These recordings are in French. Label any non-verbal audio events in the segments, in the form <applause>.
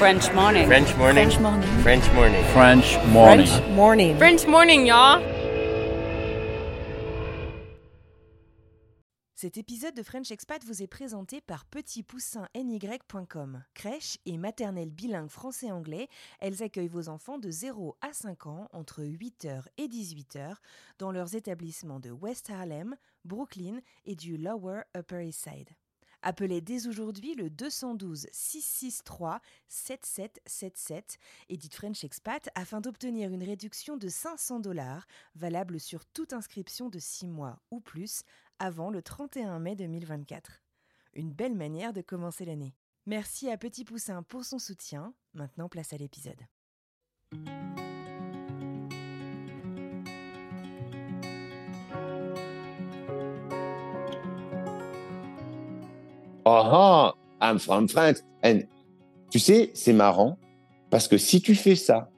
French morning. French morning. French morning. French morning. French morning. French morning. French morning, y'all. Cet épisode de French Expat vous est présenté par petitpoussinny.com. Crèche et maternelle bilingue français-anglais, elles accueillent vos enfants de 0 à 5 ans entre 8h et 18h dans leurs établissements de West Harlem, Brooklyn et du Lower Upper East Side. Appelez dès aujourd'hui le 212 663 7777 et dites French Expat afin d'obtenir une réduction de 500 dollars valable sur toute inscription de 6 mois ou plus avant le 31 mai 2024. Une belle manière de commencer l'année. Merci à Petit Poussin pour son soutien. Maintenant, place à l'épisode. Ah, I'm from France. And, tu sais, c'est marrant parce que si tu fais ça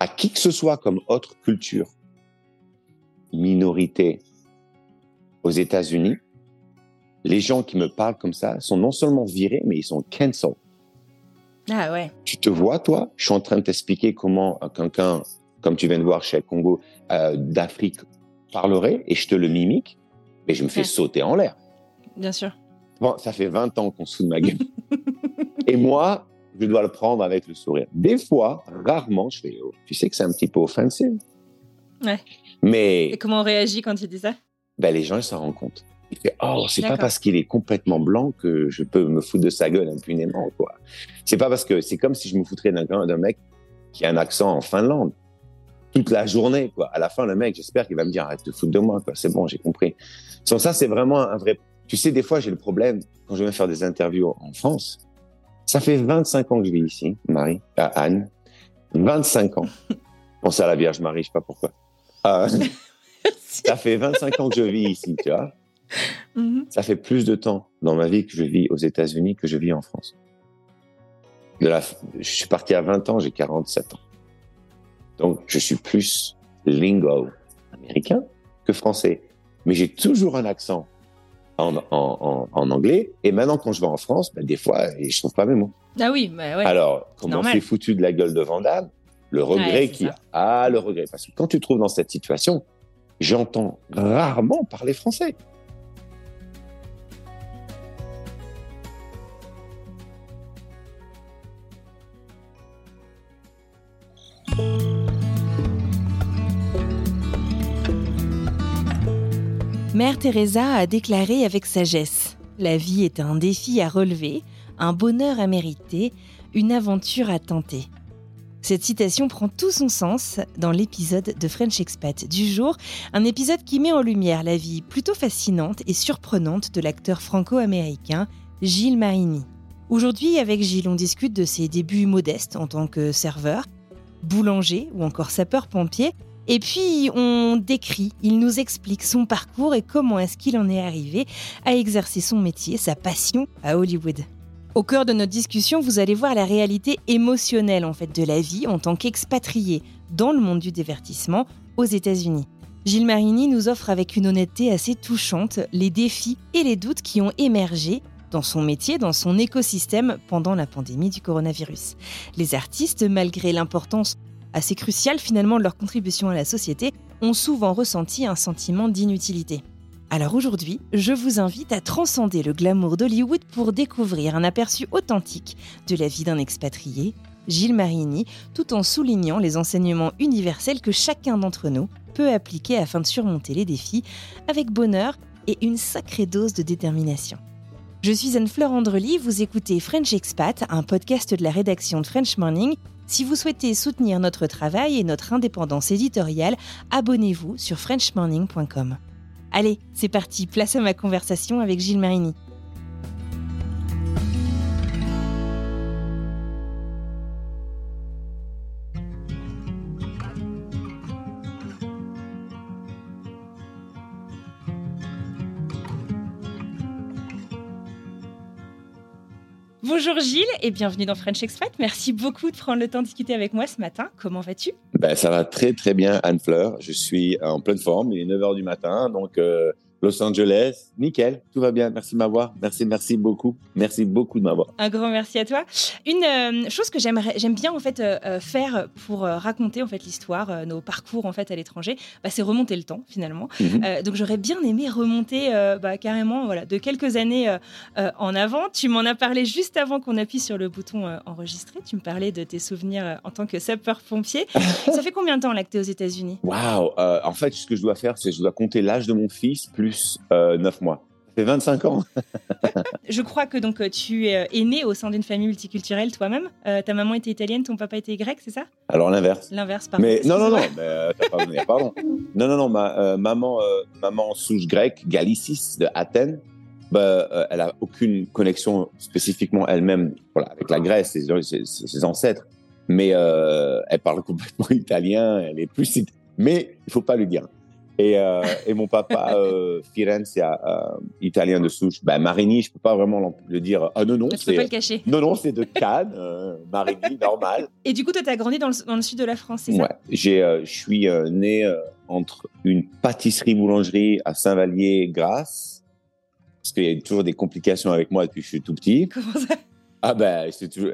à qui que ce soit comme autre culture, minorité aux États-Unis, les gens qui me parlent comme ça sont non seulement virés, mais ils sont cancelled. Ah ouais. Tu te vois, toi? Je suis en train de t'expliquer comment quelqu'un, comme tu viens de voir chez Congo, euh, d'Afrique parlerait et je te le mimique, mais je me fais Ouais. sauter en l'air. Bien sûr. Bon, ça fait 20 ans qu'on se fout de ma gueule. <laughs> et moi, je dois le prendre avec le sourire. Des fois, rarement, je fais, oh, tu sais que c'est un petit peu offensif. Ouais. Mais Et comment on réagit quand il dit ça? Ben, les gens, ils s'en rendent compte. Ils font, oh, c'est pas parce qu'il est complètement blanc que je peux me foutre de sa gueule impunément, quoi. C'est pas parce que c'est comme si je me foutrais d'un mec qui a un accent en Finlande toute la journée, quoi. À la fin, le mec, j'espère qu'il va me dire, arrête de te foutre de moi, quoi. C'est bon, j'ai compris. Sans ça, c'est vraiment un vrai. Tu sais, des fois, j'ai le problème quand je viens faire des interviews en France. Ça fait 25 ans que je vis ici, Marie, à Anne. 25 ans. <laughs> Pense à la Vierge Marie, je sais pas pourquoi. Euh, ça fait 25 ans que je vis ici, tu vois. Mhm. Ça fait plus de temps dans ma vie que je vis aux États-Unis que je vis en France. De la, je suis parti à 20 ans, j'ai 47 ans. Donc, je suis plus lingo américain que français. Mais j'ai toujours un accent en, en, en, en anglais. Et maintenant, quand je vais en France, ben, des fois, je trouve pas mes mots. Ah oui, bah ouais. Alors, comment c'est foutu de la gueule de Vandame Le regret Ouais, qu'il y a. Ah, le regret. Parce que quand tu te trouves dans cette situation, j'entends rarement parler français. Mère Teresa a déclaré avec sagesse La vie est un défi à relever, un bonheur à mériter, une aventure à tenter. Cette citation prend tout son sens dans l'épisode de French Expat du jour, un épisode qui met en lumière la vie plutôt fascinante et surprenante de l'acteur franco-américain Gilles Marini. Aujourd'hui, avec Gilles, on discute de ses débuts modestes en tant que serveur, boulanger ou encore sapeur-pompier, et puis, on décrit, il nous explique son parcours et comment est-ce qu'il en est arrivé à exercer son métier, sa passion à Hollywood. Au cœur de notre discussion, vous allez voir la réalité émotionnelle en fait de la vie en tant qu'expatrié dans le monde du divertissement aux États-Unis. Gilles Marini nous offre avec une honnêteté assez touchante les défis et les doutes qui ont émergé dans son métier, dans son écosystème pendant la pandémie du coronavirus. Les artistes, malgré l'importance assez cruciale finalement de leur contribution à la société, ont souvent ressenti un sentiment d'inutilité. Alors aujourd'hui, je vous invite à transcender le glamour d'Hollywood pour découvrir un aperçu authentique de la vie d'un expatrié, Gilles Marini, tout en soulignant les enseignements universels que chacun d'entre nous peut appliquer afin de surmonter les défis avec bonheur et une sacrée dose de détermination. Je suis Anne-Fleur Andrely, vous écoutez French Expat, un podcast de la rédaction de French Morning. Si vous souhaitez soutenir notre travail et notre indépendance éditoriale, abonnez-vous sur frenchmorning.com. Allez, c'est parti, place à ma conversation avec Gilles Marini. Bonjour Gilles et bienvenue dans French Expat. Merci beaucoup de prendre le temps de discuter avec moi ce matin. Comment vas-tu? Ben, ça va très très bien, Anne-Fleur. Je suis en pleine forme. Il est 9h du matin, donc euh, Los Angeles, nickel, tout va bien. Merci de m'avoir. Merci, merci beaucoup. Merci beaucoup de m'avoir. Un grand merci à toi. Une euh, chose que j'aimerais, j'aime bien en fait euh, euh, faire pour raconter en fait l'histoire, nos parcours en fait à l'étranger, bah, c'est remonter le temps finalement. Mhm. donc j'aurais bien aimé remonter bah, carrément voilà de quelques années en avant. Tu m'en as parlé juste avant qu'on appuie sur le bouton enregistrer. Tu me parlais de tes souvenirs en tant que sapeur-pompier. <laughs> Ça fait combien de temps là que tu es aux États-Unis? Waouh En fait, ce que je dois faire, c'est je dois compter l'âge de mon fils plus 9 euh, mois. Ça fait 25 ans. <laughs> je crois que donc tu es euh, né au sein d'une famille multiculturelle toi-même. Euh, ta maman était italienne, ton papa était grec, c'est ça? Alors l'inverse. L'inverse, pardon. Mais non, non, non, mais, pas pardon. <laughs> non, non, non, ma maman, maman souche grecque, Galicis de Athènes. Bah, elle a aucune connexion spécifiquement elle-même voilà, avec la Grèce, ses, ses, ancêtres. Mais elle parle <laughs> complètement italien. Elle est plus. Mais il faut pas lui dire. Et, euh, et, mon papa, <laughs> euh, Firenze, euh, italien de souche, ben, Marini, je peux pas vraiment le dire. Ah non, non. Tu peux pas le cacher. Non, non, c'est de Cannes, euh, Marini, normal. Et du coup, toi, tu as grandi dans le, dans le, sud de la France, c'est ça? Ouais. Euh, je suis né entre une pâtisserie-boulangerie à Saint-Vallier-Grasse, parce qu'il y a toujours des complications avec moi depuis que je suis tout petit. Comment ça? Ah ben, c'est toujours...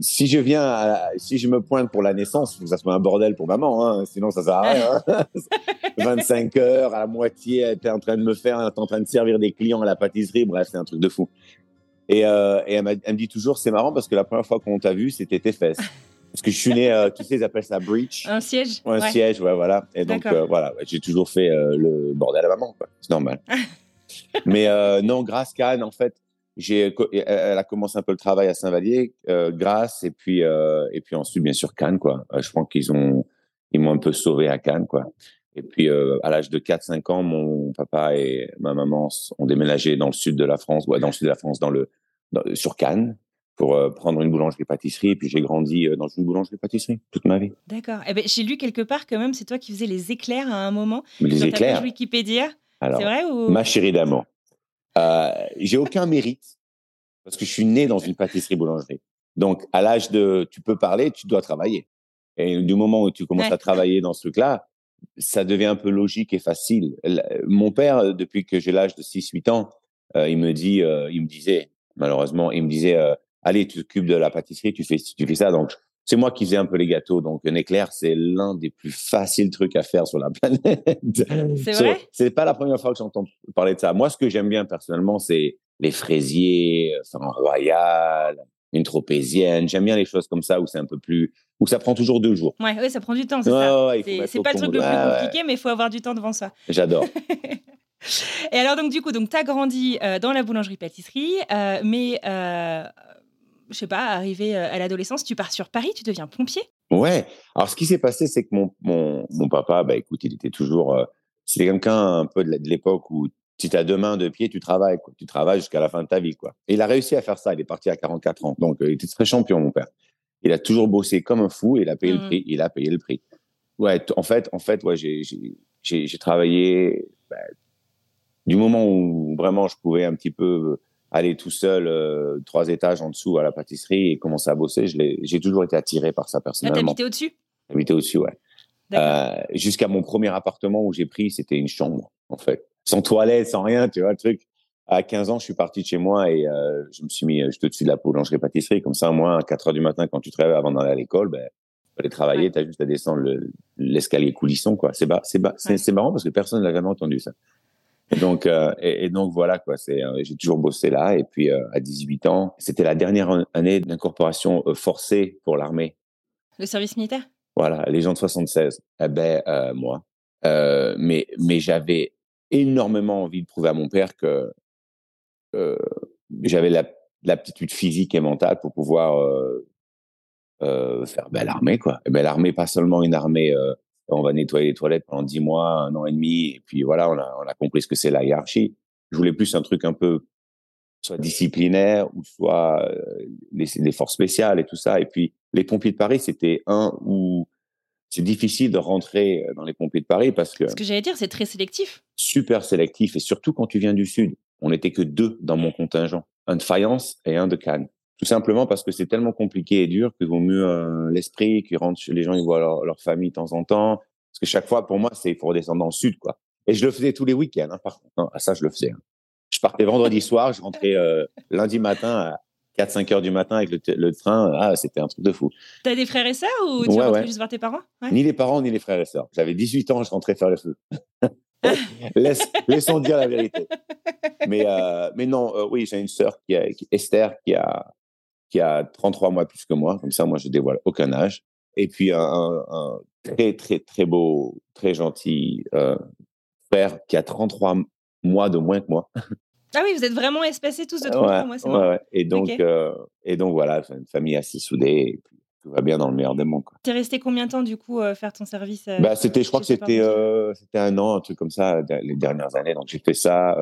si je viens, si je me pointe pour la naissance, il faut que ça soit un bordel pour maman, hein. sinon ça sert à rien. <laughs> 25 heures à la moitié, elle était en train de me faire, elle était en train de servir des clients à la pâtisserie, bref, c'est un truc de fou. Et, euh, et elle, me dit toujours, c'est marrant parce que la première fois qu'on t'a vu, c'était tes fesses. Parce que je suis né, euh, tu sais, ils appellent ça breach. Un siège. un siège, ouais, voilà. Et donc, euh, voilà, j'ai toujours fait euh, le bordel à maman, C'est normal. <laughs> Mais non, grâce Cannes, en fait, j'ai, elle a commencé un peu le travail à Saint-Vallier, euh, grâce, et puis, euh, et puis ensuite, bien sûr, Cannes, quoi. Euh, je pense qu'ils ont, ils m'ont un peu sauvé à Cannes, quoi. Et puis, euh, à l'âge de 4-5 ans, mon papa et ma maman ont déménagé dans le sud de la France, ouais, dans le sud de la France, dans le, sur Cannes, pour euh, prendre une boulangerie-pâtisserie. Et puis, j'ai grandi dans une boulangerie-pâtisserie toute ma vie. D'accord. Eh ben, j'ai lu quelque part quand même, c'est toi qui faisais les éclairs à un moment. les sur éclairs. Ta page Wikipédia. c'est vrai ou... Ma chérie d'amour. Euh, j'ai aucun mérite parce que je suis né dans une pâtisserie-boulangerie. Donc, à l'âge de tu peux parler, tu dois travailler. Et du moment où tu commences à travailler dans ce truc-là, ça devient un peu logique et facile. Mon père, depuis que j'ai l'âge de 6-8 ans, euh, il me dit, euh, il me disait, malheureusement, il me disait, euh, allez, tu t'occupes de la pâtisserie, tu fais, tu fais ça. Donc, c'est moi qui faisais un peu les gâteaux. Donc, un éclair, c'est l'un des plus faciles trucs à faire sur la <laughs> planète. C'est vrai? C'est pas la première fois que j'entends parler de ça. Moi, ce que j'aime bien personnellement, c'est les fraisiers, Saint Royal, une tropézienne. J'aime bien les choses comme ça où c'est un peu plus, où ça prend toujours deux jours. Ouais, ouais ça prend du temps, c'est ça. c'est pas le truc le plus compliqué, mais il faut avoir du temps devant ça. J'adore. <laughs> Et alors, donc, du coup, donc, tu as grandi euh, dans la boulangerie-pâtisserie, euh, mais euh, je sais pas, arrivé euh, à l'adolescence, tu pars sur Paris, tu deviens pompier? Ouais. Alors, ce qui s'est passé, c'est que mon, mon, mon, papa, bah, écoute, il était toujours. Euh, c'était quelqu'un un peu de l'époque où si tu as deux mains, deux pieds, tu travailles. Quoi. Tu travailles jusqu'à la fin de ta vie. Quoi. Et il a réussi à faire ça. Il est parti à 44 ans. Donc, euh, il était très champion, mon père. Il a toujours bossé comme un fou et il a payé le mmh. prix. Il a payé le prix. Ouais, en fait, en fait ouais, j'ai travaillé bah, du moment où vraiment je pouvais un petit peu aller tout seul euh, trois étages en dessous à la pâtisserie et commencer à bosser. J'ai toujours été attiré par ça personnellement. Ah, t'habitais au-dessus? J'habitais au-dessus, ouais. Euh, Jusqu'à mon premier appartement où j'ai pris, c'était une chambre, en fait. Sans toilette, sans rien, tu vois, le truc. À 15 ans, je suis parti de chez moi et euh, je me suis mis juste au-dessus de la boulangerie-pâtisserie. Comme ça, moi, à 4 heures du matin, quand tu travailles avant d'aller à l'école, ben, aller travailler, tu as juste à descendre l'escalier coulisson, quoi. C'est c'est marrant parce que personne n'a jamais entendu ça. Et donc, euh, et, donc voilà quoi. C'est, euh, j'ai toujours bossé là. Et puis euh, à 18 ans, c'était la dernière année d'incorporation forcée pour l'armée. Le service militaire? Voilà, les gens de 76. Eh ben moi. mais mais j'avais énormément envie de prouver à mon père que j'avais l'aptitude physique et mentale pour pouvoir faire ben, l'armée quoi. Et ben l'armée, pas seulement une armée on va nettoyer les toilettes pendant dix mois, un an et demi, et puis voilà, on a, on a compris ce que c'est la hiérarchie. Je voulais plus un truc un peu soit disciplinaire ou soit euh, les, les, forces spéciales et tout ça. Et puis les pompiers de Paris, c'était un où c'est difficile de rentrer dans les pompiers de Paris parce que. Ce que j'allais dire, c'est très sélectif. Super sélectif et surtout quand tu viens du sud. On n'était que deux dans mon contingent, un de Fayence et un de Cannes. Tout simplement parce que c'est tellement compliqué et dur qu'il vaut mieux euh, l'esprit, qui rentre chez les gens, ils voient leur, leur, famille de temps en temps. Parce que chaque fois, pour moi, c'est il faut redescendre dans le sud, quoi. Et je le faisais tous les week-ends, hein, par contre. ça, je le faisais. Hein. Je partais vendredi <laughs> soir, je rentrais euh, lundi matin à 4-5 heures du matin avec le, train. Ah, c'était un truc de fou. T'as des frères et sœurs ou tu ouais, juste voir tes parents? Ni les parents, ni les frères et sœurs. J'avais 18 ans, je rentrais faire le feu. <laughs> <laughs> Laisse, laissons dire la vérité. Mais, euh, mais non, euh, oui, j'ai une sœur, qui, a, Esther, qui a, qui a 33 mois plus que moi. Comme ça, moi, je dévoile aucun âge. Et puis, un, un très, très, très beau, très gentil euh, frère qui a 33 mois de moins que moi. <laughs> Ah oui, vous êtes vraiment espacés tous de 33 mois, c'est ouais, Et donc, et donc voilà, une famille assez soudée. Et puis, tout va bien dans le meilleur des mondes. Tu es resté combien de temps du coup faire ton service bah, c'était, Je crois que c'était, c'était un an, un truc comme ça, les dernières années. Donc j'ai fait ça.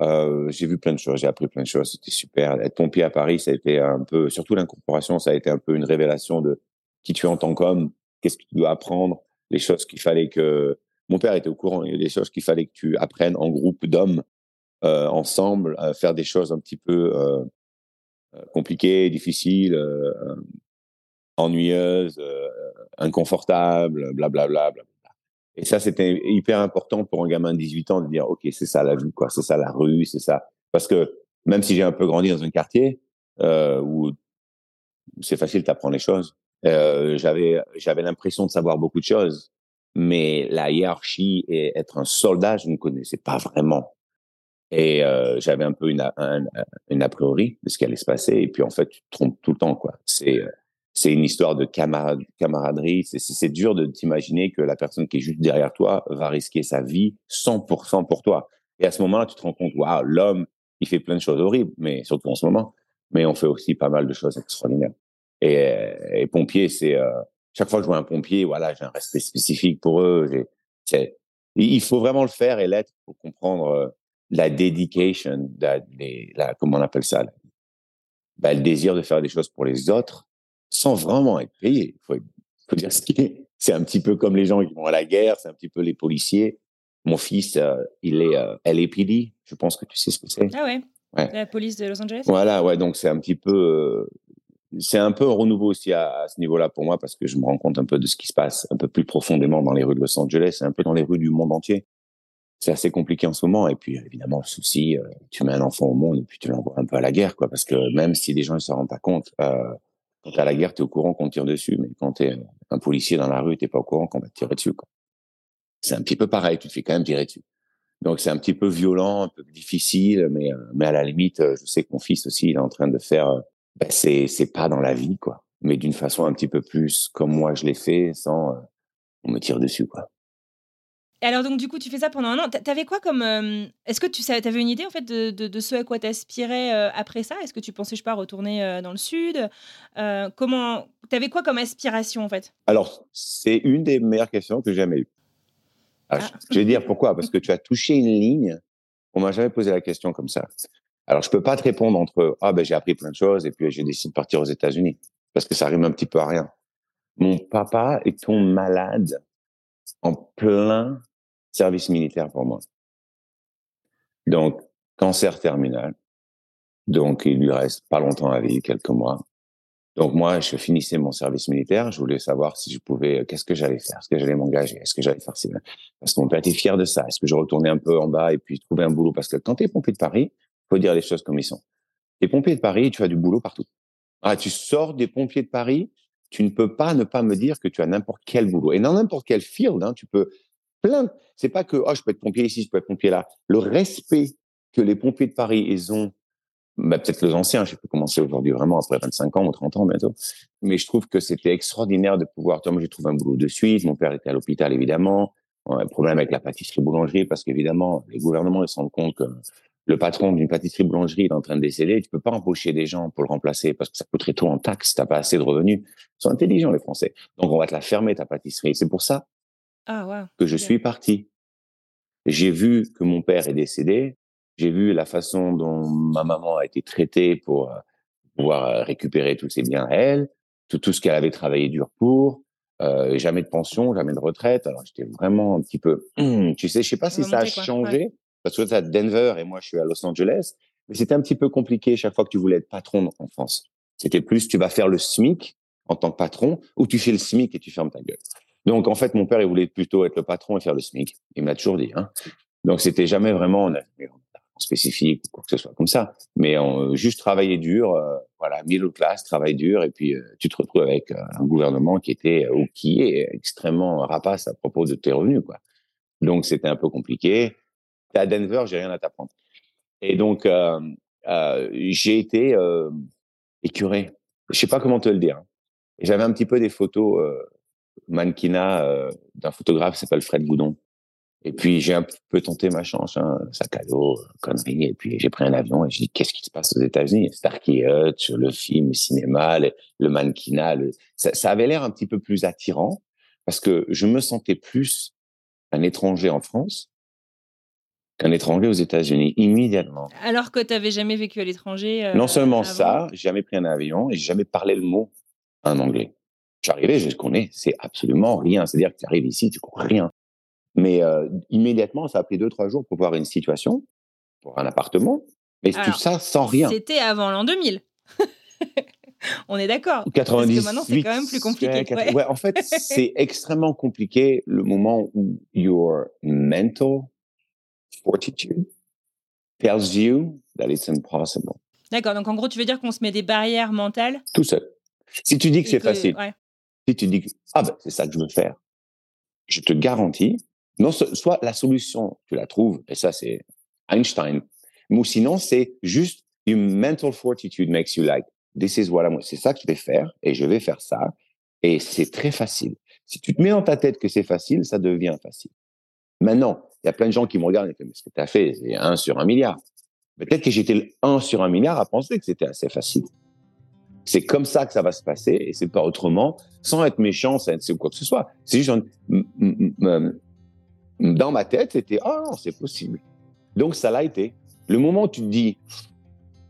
Euh, j'ai vu plein de choses, j'ai appris plein de choses, c'était super. Être pompier à Paris, ça a été un peu, surtout l'incorporation, ça a été un peu une révélation de qui tu es en tant qu'homme, qu'est-ce que tu dois apprendre, les choses qu'il fallait que. Mon père était au courant, il y a des choses qu'il fallait que tu apprennes en groupe d'hommes, euh, ensemble, à faire des choses un petit peu euh, euh compliquées, difficiles, euh, ennuyeuses, inconfortables, blablabla. Bla, bla, bla. Et ça, c'était hyper important pour un gamin de 18 ans de dire, OK, c'est ça la vie, quoi. C'est ça la rue, c'est ça. Parce que même si j'ai un peu grandi dans un quartier euh, où c'est facile, d'apprendre les choses, euh, j'avais l'impression de savoir beaucoup de choses, mais la hiérarchie et être un soldat, je ne connaissais pas vraiment. Et euh, j'avais un peu une, une a priori de ce qui allait se passer. Et puis en fait, tu te trompes tout le temps, quoi. C'est c'est une histoire de camaraderie. C'est dur de t'imaginer que la personne qui est juste derrière toi va risquer sa vie 100% pour toi. Et à ce moment-là, tu te rends compte, waouh, l'homme, il fait plein de choses horribles, mais surtout en ce moment. Mais on fait aussi pas mal de choses extraordinaires. Et, et pompier, c'est euh, chaque fois que je vois un pompier, voilà, j'ai un respect spécifique pour eux. Il faut vraiment le faire et l'être pour comprendre euh, la dedication, la, la, comment on appelle ça, bah, le désir de faire des choses pour les autres sans vraiment être payé. Il faut, faut, dire ce qui est. C'est un petit peu comme les gens qui vont à la guerre, c'est un petit peu les policiers. Mon fils, euh, il est euh, LAPD, je pense que tu sais ce que c'est. Ah ouais. ouais. La police de Los Angeles? Voilà, ouais, donc c'est un petit peu, euh, c'est un peu un renouveau aussi à, ce niveau-là pour moi parce que je me rends compte un peu de ce qui se passe un peu plus profondément dans les rues de Los Angeles et un peu dans les rues du monde entier. C'est assez compliqué en ce moment et puis évidemment le souci, euh, tu mets un enfant au monde et puis tu l'envoies un peu à la guerre quoi parce que même si des gens ne se rendent pas compte, quand à la guerre, t'es au courant qu'on tire dessus, mais quand t'es un policier dans la rue, t'es pas au courant qu'on va te tirer dessus. C'est un petit peu pareil, tu te fais quand même tirer dessus. Donc c'est un petit peu violent, un peu difficile, mais euh, mais à la limite, euh, je sais que mon fils aussi, il est en train de faire. Euh, ben, c'est c'est pas dans la vie, quoi, mais d'une façon un petit peu plus comme moi je l'ai fait, sans on me tire dessus, quoi. Et alors, donc, du coup, tu fais ça pendant un an. T'avais quoi comme. Euh, est-ce que tu avais une idée, en fait, de, de, ce à quoi t'aspirais euh, après ça? Est-ce que tu pensais, je sais pas, retourner euh, dans le Sud? Euh, Comment. T'avais quoi comme aspiration, en fait? Alors, c'est une des meilleures questions que j'ai jamais eues. Ah. Je vais dire pourquoi. Parce <laughs> que tu as touché une ligne. On m'a jamais posé la question comme ça. Alors, je peux pas te répondre entre Ah, ben, j'ai appris plein de choses et puis j'ai décidé de partir aux États-Unis. Parce que ça rime un petit peu à rien. Mon papa est tombé malade en plein service militaire pour moi. Donc, cancer terminal. Donc, il lui reste pas longtemps à vivre, quelques mois. Donc, moi, je finissais mon service militaire. Je voulais savoir si je pouvais, qu'est-ce que j'allais faire? Est-ce que j'allais m'engager? Est-ce que j'allais faire ça? Parce qu'on peut être fier de ça. Est-ce que je retournais un peu en bas et puis trouver un boulot? Parce que quand tu es pompier de Paris, faut dire les choses comme ils sont. Tu es pompier de Paris, tu as du boulot partout. Ah, tu sors des pompiers de Paris, tu ne peux pas ne pas me dire que tu as n'importe quel boulot. Et dans n'importe quel field, hein, tu peux plein. C'est pas que oh je peux être pompier ici, je peux être pompier là. Le respect que les pompiers de Paris ils ont, bah, peut-être les anciens, je peux commencer aujourd'hui vraiment après 25 ans ou 30 ans bientôt. Mais je trouve que c'était extraordinaire de pouvoir. Moi, j'ai trouvé un boulot de suite. Mon père était à l'hôpital évidemment. On a un problème avec la pâtisserie boulangerie parce qu'évidemment les gouvernements ils se rendent compte que le patron d'une pâtisserie boulangerie est en train de décéder, tu peux pas embaucher des gens pour le remplacer parce que ça coûterait trop en taxes, t'as pas assez de revenus. Ils sont intelligents les Français. Donc on va te la fermer ta pâtisserie. C'est pour ça ah, que je suis parti. J'ai vu que mon père est décédé. J'ai vu la façon dont ma maman a été traitée pour euh, pouvoir euh, récupérer tous ses biens à elle, tout, tout ce qu'elle avait travaillé dur pour. Euh, jamais de pension, jamais de retraite. Alors j'étais vraiment un petit peu, <clears throat> tu sais, je sais pas si ça a changé parce que tu à Denver et moi je suis à Los Angeles, mais c'était un petit peu compliqué chaque fois que tu voulais être patron en France. C'était plus tu vas faire le SMIC en tant que patron ou tu fais le SMIC et tu fermes ta gueule. Donc, en fait, mon père, il voulait plutôt être le patron et faire le SMIC. Il me l'a toujours dit. Hein. Donc, c'était jamais vraiment en spécifique ou quoi que ce soit comme ça. Mais on, juste travailler dur, euh, voilà, middle class, travail dur, et puis euh, tu te retrouves avec euh, un gouvernement qui était ou qui est extrêmement rapace à propos de tes revenus, quoi. Donc, c'était un peu compliqué. À Denver, j'ai rien à t'apprendre. Et donc, j'ai été écuré. Je sais pas comment te le dire. Hein. J'avais un petit peu des photos mannequinat euh, d'un photographe qui s'appelle Fred Goudon. Et puis j'ai un peu tenté ma chance, hein, sac à dos, connerie. Et puis j'ai pris un avion et j'ai dit qu'est-ce qui se passe aux États-Unis? Starkey Hutch, le film, le cinéma, le, mannequinat. Ça, ça, avait l'air un petit peu plus attirant parce que je me sentais plus un étranger en France qu'un étranger aux États-Unis immédiatement. Alors que tu n'avais jamais vécu à l'étranger. Euh, non seulement ça, j'ai jamais pris un avion et j'ai jamais parlé le mot en anglais. J'arrivais, je connais, c'est absolument rien. C'est-à-dire que tu arrives ici, tu comprends rien. Mais euh, immédiatement, ça a pris deux, trois jours pour voir une situation, pour un appartement. Mais tout ça sans rien. C'était avant l'an 2000. <laughs> On est d'accord. 90. Parce que maintenant, c'est quand même plus compliqué. Ouais, en fait, c'est <laughs> extrêmement compliqué le moment où your mental fortitude tells you that it's impossible. D'accord. Donc, en gros, tu veux dire qu'on se met des barrières mentales Tout seul. Si tu dis que c'est facile, si tu dis, ah ben, c'est ça que je veux faire, je te garantis, non, soit la solution, tu la trouves, et ça, c'est Einstein, ou sinon, c'est juste une mental fortitude makes you like, this is what I'm, c'est ça que je vais faire, et je vais faire ça, et c'est très facile. Si tu te mets dans ta tête que c'est facile, ça devient facile. Maintenant, il y a plein de gens qui me regardent et me disent, mais ce que tu as fait, c'est un sur un milliard. Peut-être que j'étais le 1 sur un milliard à penser que c'était assez facile. C'est comme ça que ça va se passer et c'est pas autrement, sans être méchant, sans être quoi que ce soit. C'est juste dans ma tête, c'était non, c'est possible. Donc ça l'a été. Le moment où tu te dis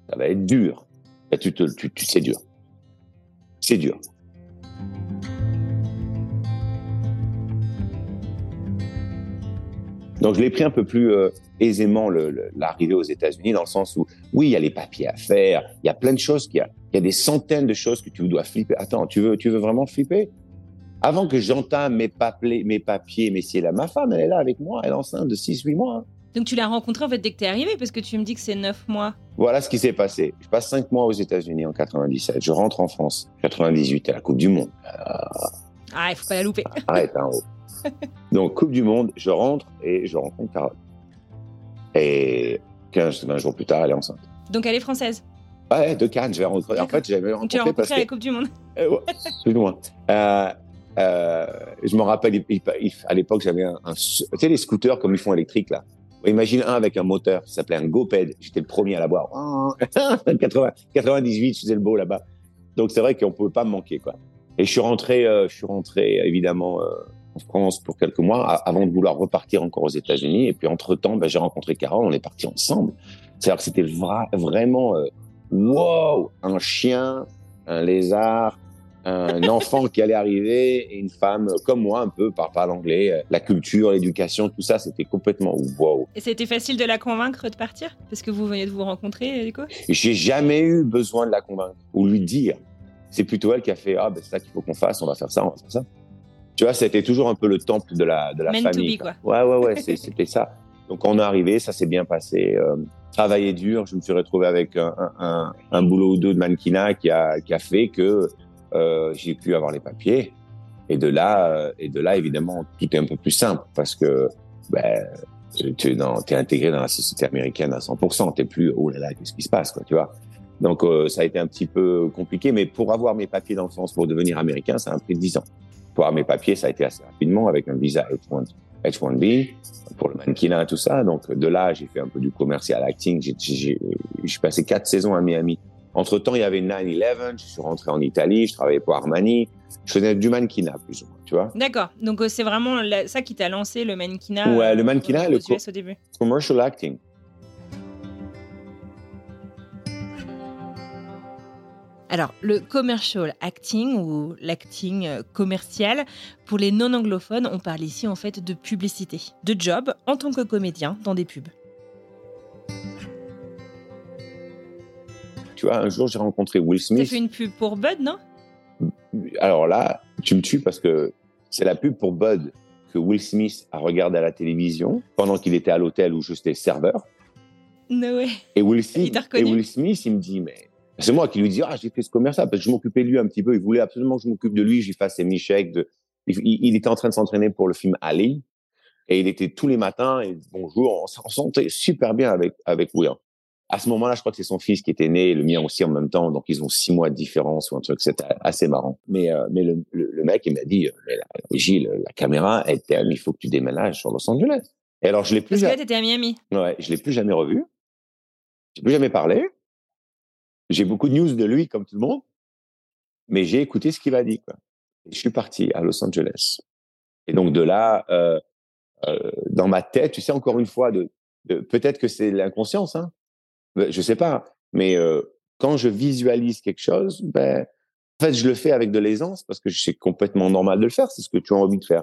ça va être dur, ben, tu te, tu, tu c'est dur. C'est dur. Donc je l'ai pris un peu plus euh, aisément l'arrivée aux États-Unis dans le sens où oui, il y a les papiers à faire, il y a plein de choses, il y a, il y a des centaines de choses que tu dois flipper. Attends, tu veux, tu veux vraiment flipper? Avant que j'entame mes, papiers, mes papiers, messieurs là, ma femme, elle est là avec moi, elle est enceinte de 6-8 mois. Hein. Donc tu l'as rencontrée en fait dès que tu es arrivé parce que tu me dis que c'est 9 mois. Voilà ce qui s'est passé. Je passe 5 mois aux États-Unis en 97. Je rentre en France 98 à la Coupe du Monde. Ah, il faut pas la louper. Arrête, hein, oh. <laughs> Donc, Coupe du Monde, je rentre et je rencontre Carole. Et 15, 20 jours plus tard, elle est enceinte. Donc, elle est française Ouais, de Cannes. Je rencontré. En fait, j'avais rencontré. Tu l'as rencontrée à la Coupe du Monde <laughs> eh Plus loin. Euh, euh, je me rappelle, à l'époque, j'avais un, Tu sais, les scooters comme ils font électriques, là. Imagine un avec un moteur, ça s'appelait un GoPed. J'étais le premier à l'avoir. <laughs> 98, je faisais le beau là-bas. Donc c'est vrai qu'on ne pouvait pas me manquer, quoi. Et je suis rentré, euh, je suis rentré évidemment en France pour quelques mois avant de vouloir repartir encore aux États-Unis. Et puis entre-temps, ben, j'ai rencontré Carole, on est partis ensemble. C'est-à-dire que c'était vraiment euh, wow, un chien, un lézard, un <laughs> enfant qui allait arriver et une femme comme moi un peu par par l'anglais, euh, la culture, l'éducation, tout ça, c'était complètement wow. Et c'était facile de la convaincre de partir? Parce que vous veniez de vous rencontrer, du coup? J'ai jamais eu besoin de la convaincre ou lui dire. C'est plutôt elle qui a fait ah ben c'est ça qu'il faut qu'on fasse, on va faire ça, on va faire ça tu vois, c'était toujours un peu le temple de la, de la famille. quoi. Ouais, ouais, ouais, <laughs> c'était ça. Donc, on est arrivé, ça s'est bien passé. Euh, travailler dur, je me suis retrouvé avec un, un, un, boulot ou deux de mannequinat qui a, qui a fait que euh, j'ai pu avoir les papiers. Et de là, euh, et de là, évidemment, tout est un peu plus simple parce que ben, tu es, intégré dans la société américaine à 100%. Tu plus, oh là là, qu'est-ce qui se passe, quoi, tu vois. Donc, euh, ça a été un petit peu compliqué, mais pour avoir mes papiers dans le sens pour devenir américain, ça a pris 10 ans pour avoir mes papiers, ça a été assez rapidement avec un visa H1, b pour le mannequinat et tout ça. Donc de là, j'ai fait un peu du commercial acting. J'ai passé quatre saisons à Miami. Entre temps, il y avait 9-11. Je suis rentré en Italie. Je travaillais pour Armani. Je faisais du mannequinat plus ou moins, tu vois. D'accord. Donc euh, c'est vraiment ça qui t'a lancé le mannequinat. Ouais, le mannequinat, le au début. commercial acting. Alors, le commercial acting ou l'acting euh, commercial, pour les non-anglophones, on parle ici en fait de publicité, de job en tant que comédien dans des pubs. Tu vois, un jour j'ai rencontré Will Smith. Tu fait une pub pour Bud, non? Alors là, tu me tues parce que C'est la pub pour Bud que Will Smith a regardé à la télévision pendant qu'il était à l'hôtel où j'étais serveur. No way. Et Will Smith, Il et Will Smith, il me dit, mais c'est moi qui lui dis, ah, j'ai fait ce commercial parce que je m'occupais de lui un petit peu. Il voulait absolument que je m'occupe de lui. J'y fasse ses mi-chèques. De... Il, il était en train de s'entraîner pour le film Ali. Et il était tous les matins et bonjour, on s'en sentait super bien avec, avec Will. À ce moment-là, je crois que c'est son fils qui était né, le mien aussi en même temps. Donc, ils ont six mois de différence ou un truc. C'était assez marrant. Mais, euh, mais le, le, le mec, il m'a dit, euh, mais la, Gilles, la caméra, elle il faut que tu déménages sur Los Angeles. Et alors, je l'ai plus Parce que jamais, t'étais à Miami. ouais, je l'ai plus jamais revu. J'ai plus jamais parlé. J'ai beaucoup de news de lui, comme tout le monde. Mais j'ai écouté ce qu'il m'a dit. Et je suis parti à Los Angeles. Et donc, de là, euh, euh, dans ma tête, tu sais, encore une fois, peut-être que c'est l'inconscience, hein. Je sais pas. Mais euh, quand je visualise quelque chose, ben, en fait, je le fais avec de l'aisance parce que c'est complètement normal de le faire. C'est ce que tu as envie de faire.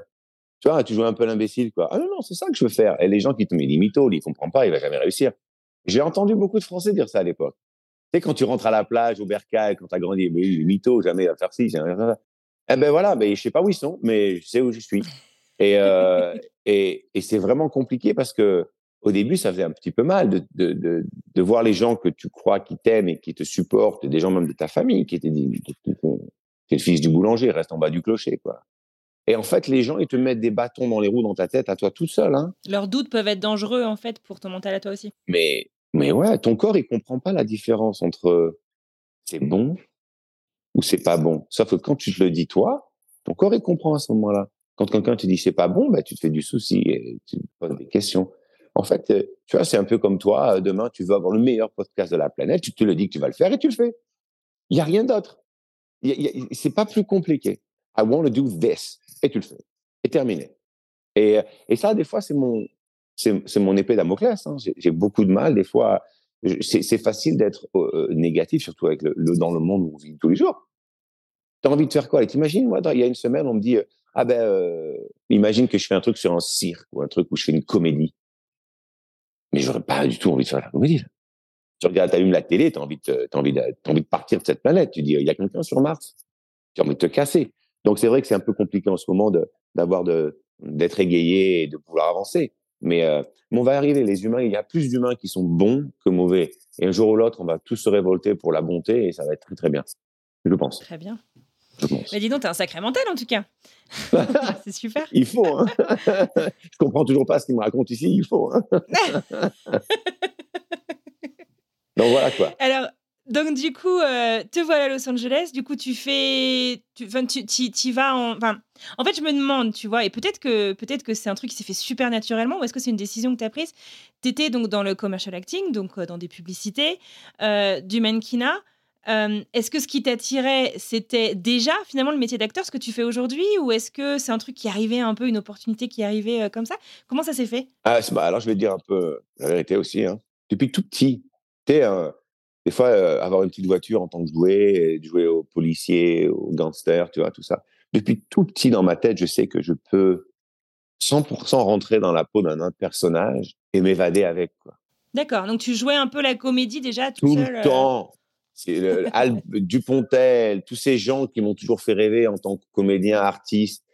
Tu vois, tu joues un peu l'imbécile, quoi. Ah non, non, c'est ça que je veux faire. Et les gens qui te mettent des mythos, ils comprennent pas, il va jamais réussir. J'ai entendu beaucoup de Français dire ça à l'époque. Tu sais, quand tu rentres à la plage, au bercail, quand tu as grandi, mais les mythos, jamais il va faire ci, jamais faire ça. Eh ben voilà, ben, je sais pas où ils sont, mais je sais où je suis. Et, euh, et, et c'est vraiment compliqué parce que au début, ça faisait un petit peu mal de, de, de, de voir les gens que tu crois qui t'aiment et qui te supportent, des gens même de ta famille qui étaient dit, t'es le fils du boulanger, reste en bas du clocher, quoi. Et en fait, les gens, ils te mettent des bâtons dans les roues dans ta tête à toi tout seul, hein. Leurs doutes peuvent être dangereux, en fait, pour ton mental à toi aussi. Mais, mais ouais, ton corps, il comprend pas la différence entre c'est bon ou c'est pas bon. Sauf que quand tu te le dis toi, ton corps, il comprend à ce moment-là. Quand quelqu'un te dit c'est pas bon, bah, tu te fais du souci et tu te poses des questions. En fait, euh, tu vois, c'est un peu comme toi. euh, Demain, tu veux avoir le meilleur podcast de la planète. Tu te le dis que tu vas le faire et tu le fais. Il n'y a rien d'autre. C'est pas plus compliqué. I want to do this. Et tu le fais. Et terminé. Et, et ça, des fois, c'est mon, c'est mon épée Damoclès. Hein. J'ai beaucoup de mal, des fois. C'est facile d'être euh, négatif, surtout avec le, dans le monde où on vit tous les jours. T'as envie de faire quoi? T'imagines, moi, il y a une semaine, on me dit, euh, ah ben, euh, imagine que je fais un truc sur un cirque ou un truc où je fais une comédie. Mais j'aurais pas du tout envie de faire la comédie. Tu regardes, t'allumes la télé, t'as envie de, envie de, envie de partir de cette planète. Tu dis, il y a quelqu'un sur Mars. Tu as envie de te casser. Donc c'est vrai que c'est un peu compliqué en ce moment d'avoir d'être égayé et de pouvoir avancer. Mais, euh, mais on va arriver. Les humains, il y a plus d'humains qui sont bons que mauvais. Et un jour ou l'autre, on va tous se révolter pour la bonté et ça va être très très bien. Je pense. Très bien. Je pense. Mais dis donc, t'as un sacré mental, en tout cas. <laughs> c'est super. Il faut. Hein. <laughs> je comprends toujours pas ce qu'il me raconte ici. Il faut. Hein. <laughs> Donc voilà quoi. Alors, donc du coup, euh, te voilà à Los Angeles. Du coup, tu fais, tu, tu, tu, vas en, enfin, en fait, je me demande, tu vois, et peut-être que, peut-être que c'est un truc qui s'est fait super naturellement, ou est-ce que c'est une décision que tu as prise? T'étais donc dans le commercial acting, donc euh, dans des publicités, euh, du mannequinat. Est-ce que ce qui t'attirait, c'était déjà finalement le métier d'acteur, ce que tu fais aujourd'hui, ou est-ce que c'est un truc qui arrivait un peu, une opportunité qui arrivait comme ça? Comment ça s'est fait? Ah, bah, alors je vais te dire un peu la vérité aussi. Hein. Depuis tout petit, tu des fois euh, avoir une petite voiture en tant que jouet, jouer aux policiers, aux gangsters, tu vois, tout ça. Depuis tout petit dans ma tête, je sais que je peux 100% rentrer dans la peau d'un autre personnage et m'évader avec. D'accord, donc tu jouais un peu la comédie déjà tout, Tout seul le euh, temps. C'est le- <laughs> Al Dupontel, tous ces gens qui m'ont toujours fait rêver en tant que comédien, artiste.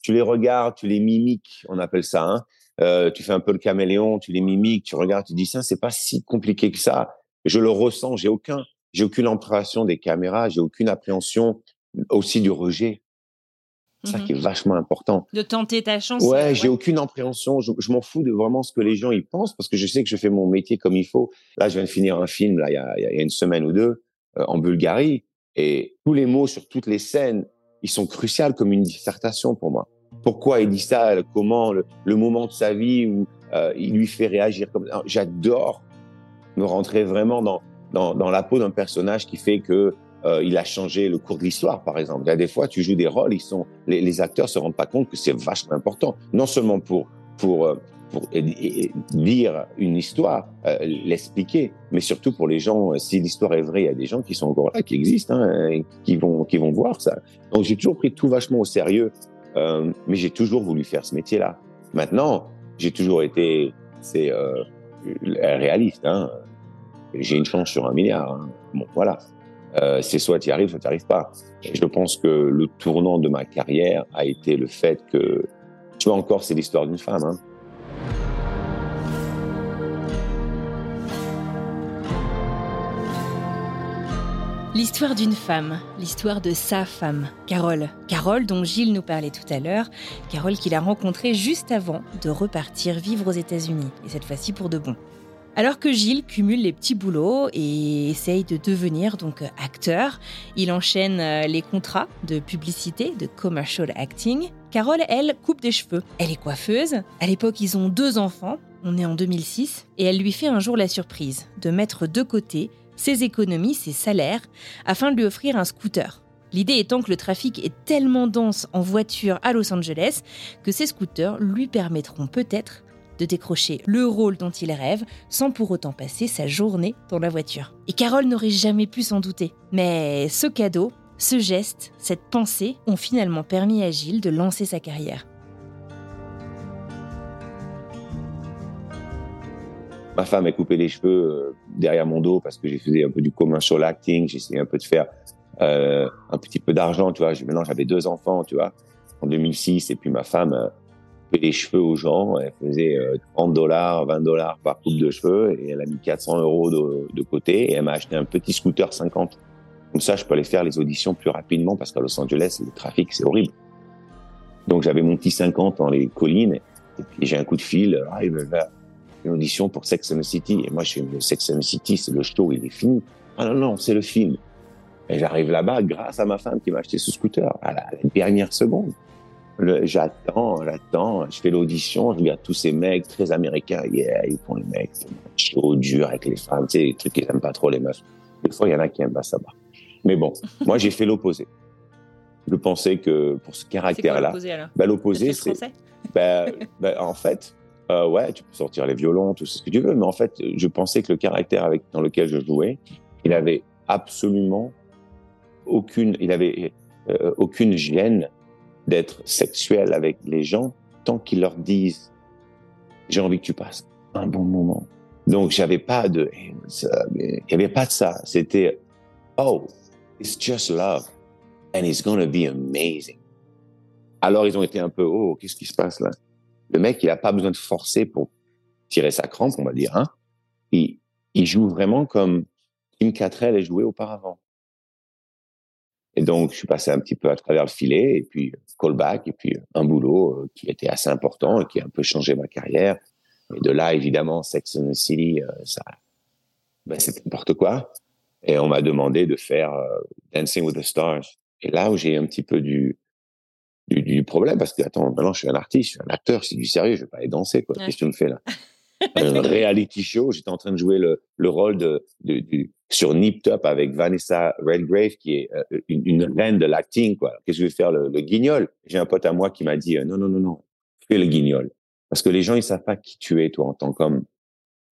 Tu les regardes, tu les mimiques, on appelle ça. Hein. Euh, tu fais un peu le caméléon, tu les mimiques, tu regardes, tu dis ça, c'est pas si compliqué que ça. Je le ressens, j'ai aucun, j'ai aucune appréhension des caméras, j'ai aucune appréhension aussi du rejet. C'est ça Mhm. qui est vachement important. de tenter ta chance. Ouais, j'ai aucune appréhension. Je, je m'en fous de vraiment ce que les gens y pensent parce que je sais que je fais mon métier comme il faut. Là, je viens de finir un film là il y a, il y a une semaine ou deux euh, en Bulgarie et tous les mots sur toutes les scènes, ils sont cruciaux comme une dissertation pour moi. Pourquoi il dit ça Comment le, le moment de sa vie où euh, il lui fait réagir comme J'adore me rentrer vraiment dans dans, dans la peau d'un personnage qui fait que euh, il a changé le cours de l'histoire, par exemple. A des fois, tu joues des rôles, ils sont, les, les acteurs se rendent pas compte que c'est vachement important, non seulement pour pour euh, pour lire une histoire, euh, l'expliquer, mais surtout pour les gens. euh, Si l'histoire est vraie, il y a des gens qui sont encore là, qui existent, hein, qui vont qui vont voir ça. Donc j'ai toujours pris tout vachement au sérieux, euh, mais j'ai toujours voulu faire ce métier-là. Maintenant, j'ai toujours été c'est euh, réaliste. Hein. J'ai une chance sur un milliard. hein. Bon, voilà. Euh, c'est soit tu y arrives, soit tu arrives pas. Je pense que le tournant de ma carrière a été le fait que, tu vois encore, c'est l'histoire d'une femme. Hein. L'histoire d'une femme, l'histoire de sa femme, Carole. Carole dont Gilles nous parlait tout à l'heure, Carole qu'il a rencontrée juste avant de repartir vivre aux États-Unis, et cette fois-ci pour de bon. Alors que Gilles cumule les petits boulots et essaye de devenir donc acteur, il enchaîne euh, les contrats de publicité, de commercial acting. Carole, elle, coupe des cheveux. Elle est coiffeuse. À l'époque, ils ont deux enfants. On est en 2006. Et elle lui fait un jour la surprise de mettre de côté ses économies, ses salaires, afin de lui offrir un scooter. L'idée étant que le trafic est tellement dense en voiture à Los Angeles que ces scooters lui permettront peut-être de décrocher le rôle dont il rêve sans pour autant passer sa journée dans la voiture. Et Carole n'aurait jamais pu s'en douter. Mais ce cadeau, ce geste, cette pensée ont finalement permis à Gilles de lancer sa carrière. Ma femme a coupé les cheveux euh, derrière mon dos parce que j'ai fait un peu du commercial acting, j'ai essayé un peu de faire euh, un petit peu d'argent, tu vois. Maintenant, j'avais deux enfants, tu vois, en 2006, et puis ma femme euh, coupait les cheveux aux gens. Elle faisait 30 dollars, 20 dollars par coupe de cheveux, et elle a mis 400 euros de, de côté, et elle m'a acheté un petit scooter 50. Comme ça, je peux aller faire les auditions plus rapidement parce qu'à Los Angeles, le trafic, c'est horrible. Donc, j'avais mon petit 50 dans les collines, et puis j'ai un coup de fil, ah, une audition pour Sex and the City. Et moi, je suis le Sex and the City, c'est le show, il est fini. Ah non, non, c'est le film. Et j'arrive là-bas grâce à ma femme qui m'a acheté ce scooter à la, dernière seconde. J'attends, j'attends, je fais l'audition, je regarde tous ces mecs très américains. Yeah, ils font les mecs chaud, dur avec les femmes, tu sais, les trucs qu'ils aiment pas trop, les meufs. Des fois, il y en a qui aiment pas ça. Mais bon, <laughs> moi, j'ai fait l'opposé. Je pensais que pour ce caractère-là, l'opposé, c'est, bah, bah, en fait, euh, ouais, tu peux sortir les violons, tout ce que tu veux, mais en fait, je pensais que le caractère dans lequel je jouais, il avait absolument aucune, il avait euh, aucune gêne d'être sexuel avec les gens tant qu'ils leur disent j'ai envie que tu passes un bon moment. Donc j'avais pas de, il y avait pas de ça. C'était oh, it's just love and it's gonna be amazing. Alors ils ont été un peu oh, qu'est-ce qui se passe là? Le mec, il n'a pas besoin de forcer pour tirer sa crampe, on va dire. Hein. Il, joue vraiment comme Kim Cattrall est joué auparavant. Et donc, je suis passé un petit peu à travers le filet, et puis callback, et puis un boulot euh, qui était assez important et qui a un peu changé ma carrière. Et de là, évidemment, Sex and the City, euh, ça, ben, c'est n'importe quoi. Et on m'a demandé de faire euh, Dancing with the Stars. Et là où j'ai un petit peu du, du, problème parce que attends maintenant je suis un artiste, je suis un acteur, c'est du sérieux, je vais pas aller danser quoi. Qu'est-ce que tu me fais là? <laughs> Un reality show, j'étais en train de jouer le, le rôle de, de, sur Nip Top avec Vanessa Redgrave qui est euh, une, une, reine de l'acting quoi. Qu'est-ce que je vais faire le, le guignol? J'ai un pote à moi qui m'a dit euh, non non non non, fais le guignol. Parce que les gens ils savent pas qui tu es toi en tant qu'homme.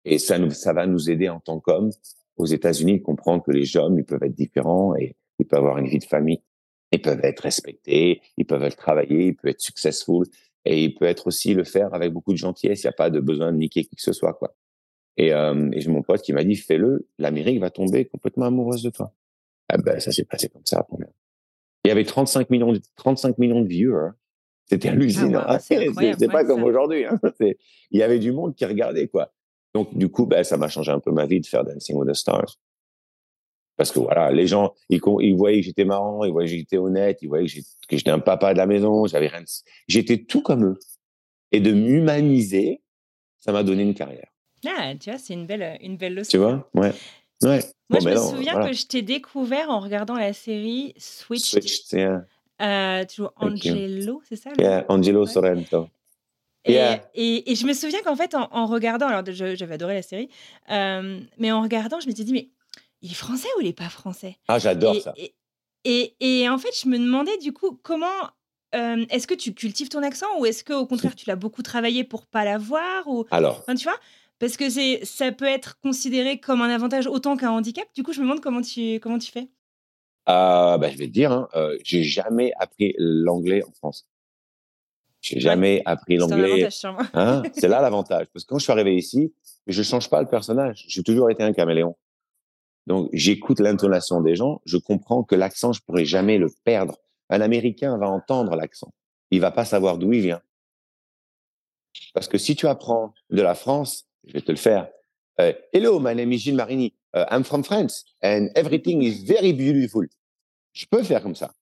Et ça nous ça va nous aider en tant qu'homme aux États-Unis de comprendre que les hommes ils peuvent être différents et ils peuvent avoir une vie de famille ils peuvent être respectés, ils peuvent être travaillés, ils peuvent être successful, et il peut être aussi le faire avec beaucoup de gentillesse. Il n'y a pas de besoin de niquer qui que ce soit, quoi. Et, euh, et j'ai mon pote qui m'a dit, fais-le, l'Amérique va tomber complètement amoureuse de toi. Ah ben, ça s'est passé comme ça. Il y avait 35 millions de, 35 millions de viewers. C'était hallucinant. Ah, c'est <laughs> pas comme aujourd'hui. Hein. <laughs> Il y avait du monde qui regardait, quoi. Donc, du coup, ben, ça m'a changé un peu ma vie de faire Dancing with the Stars. Parce que voilà, les gens, ils, ils voyaient que j'étais marrant, ils voyaient que j'étais honnête, ils voyaient que j'étais un papa de la maison, j'avais rien. J'étais tout comme eux. Et de m'humaniser, ça m'a donné une carrière. Ah, tu vois, c'est une belle, une belle leçon. Tu vois, ouais. ouais. Moi, je me souviens que je t'ai découvert en regardant la série Switched. Switched, yeah. Euh, tu vois, Angelo, c'est ça Yeah, Angelo Sorrento. Et, et, et, je me souviens qu'en fait, en, regardant, alors j'avais adoré la série, euh, mais en regardant, je m'étais dit, mais il est français ou il est pas français? Ah, j'adore ça. Et, et, en fait, je me demandais du coup comment. Euh, est-ce que tu cultives ton accent ou est-ce qu'au contraire tu l'as beaucoup travaillé pour pas l'avoir ou Alors, enfin, tu vois parce que c'est ça peut être considéré comme un avantage autant qu'un handicap. Du coup, je me demande comment tu comment tu fais? Euh, bah, je vais te dire, hein, euh, j'ai jamais appris l'anglais en France. J'ai jamais appris l'anglais. Hein, c'est là l'avantage. Parce que quand je suis arrivé ici, je change pas le personnage. J'ai toujours été un caméléon. Donc, j'écoute l'intonation des gens, je comprends que l'accent, je pourrais jamais le perdre. Un Américain va entendre l'accent. Il va pas savoir d'où il vient. Parce que si tu apprends de la France, je vais te le faire. Euh, Hello, my name is Gilles Marini. Uh, I'm from France and everything is very beautiful. Je peux faire comme ça.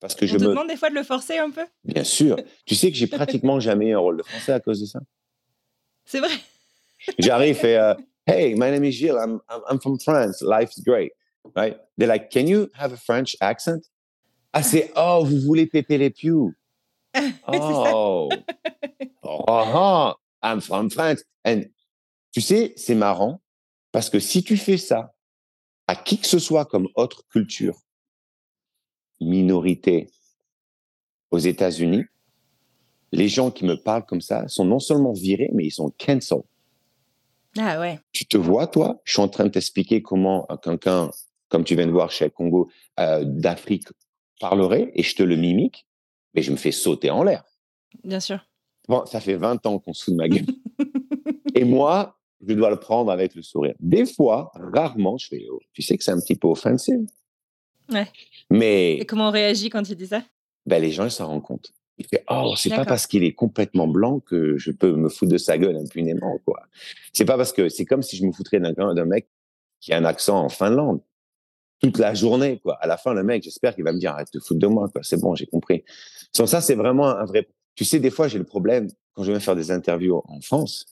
Parce que On je te me. demande des fois de le forcer un peu? Bien sûr. Tu sais que j'ai <laughs> pratiquement jamais eu un rôle de français à cause de ça? C'est vrai. J'arrive et euh, Hey, my name is Gilles. I'm, I'm I'm from France. Life's great, right? They're like, Can you have a French accent? Ah, c'est Oh, vous voulez Pepe Les Pew? <laughs> Oh, oh, <laughs> oh, I'm from France. And tu sais, c'est marrant parce que si tu fais ça à qui que ce soit comme autre culture, minorité aux États-Unis, les gens qui me parlent comme ça sont non seulement virés, mais ils sont cancelled. Ah ouais. Tu te vois, toi, je suis en train de t'expliquer comment quelqu'un, comme tu viens de voir chez Congo, euh, d'Afrique parlerait et je te le mimique, mais je me fais sauter en l'air. Bien sûr. Bon, ça fait 20 ans qu'on se fout de ma gueule. <laughs> et moi, je dois le prendre avec le sourire. Des fois, rarement, je fais, oh, tu sais que c'est un petit peu offensif. Ouais. Mais Et comment on réagit quand il dit ça? Ben, les gens, ils s'en rendent compte. Il fait, oh, c'est pas parce qu'il est complètement blanc que je peux me foutre de sa gueule impunément, quoi. C'est pas parce que c'est comme si je me foutrais d'un d'un mec qui a un accent en Finlande toute la journée, quoi. À la fin, le mec, j'espère qu'il va me dire, arrête de foutre de moi, quoi. C'est bon, j'ai compris. Sans ça, c'est vraiment un vrai. Tu sais, des fois, j'ai le problème quand je viens faire des interviews en France.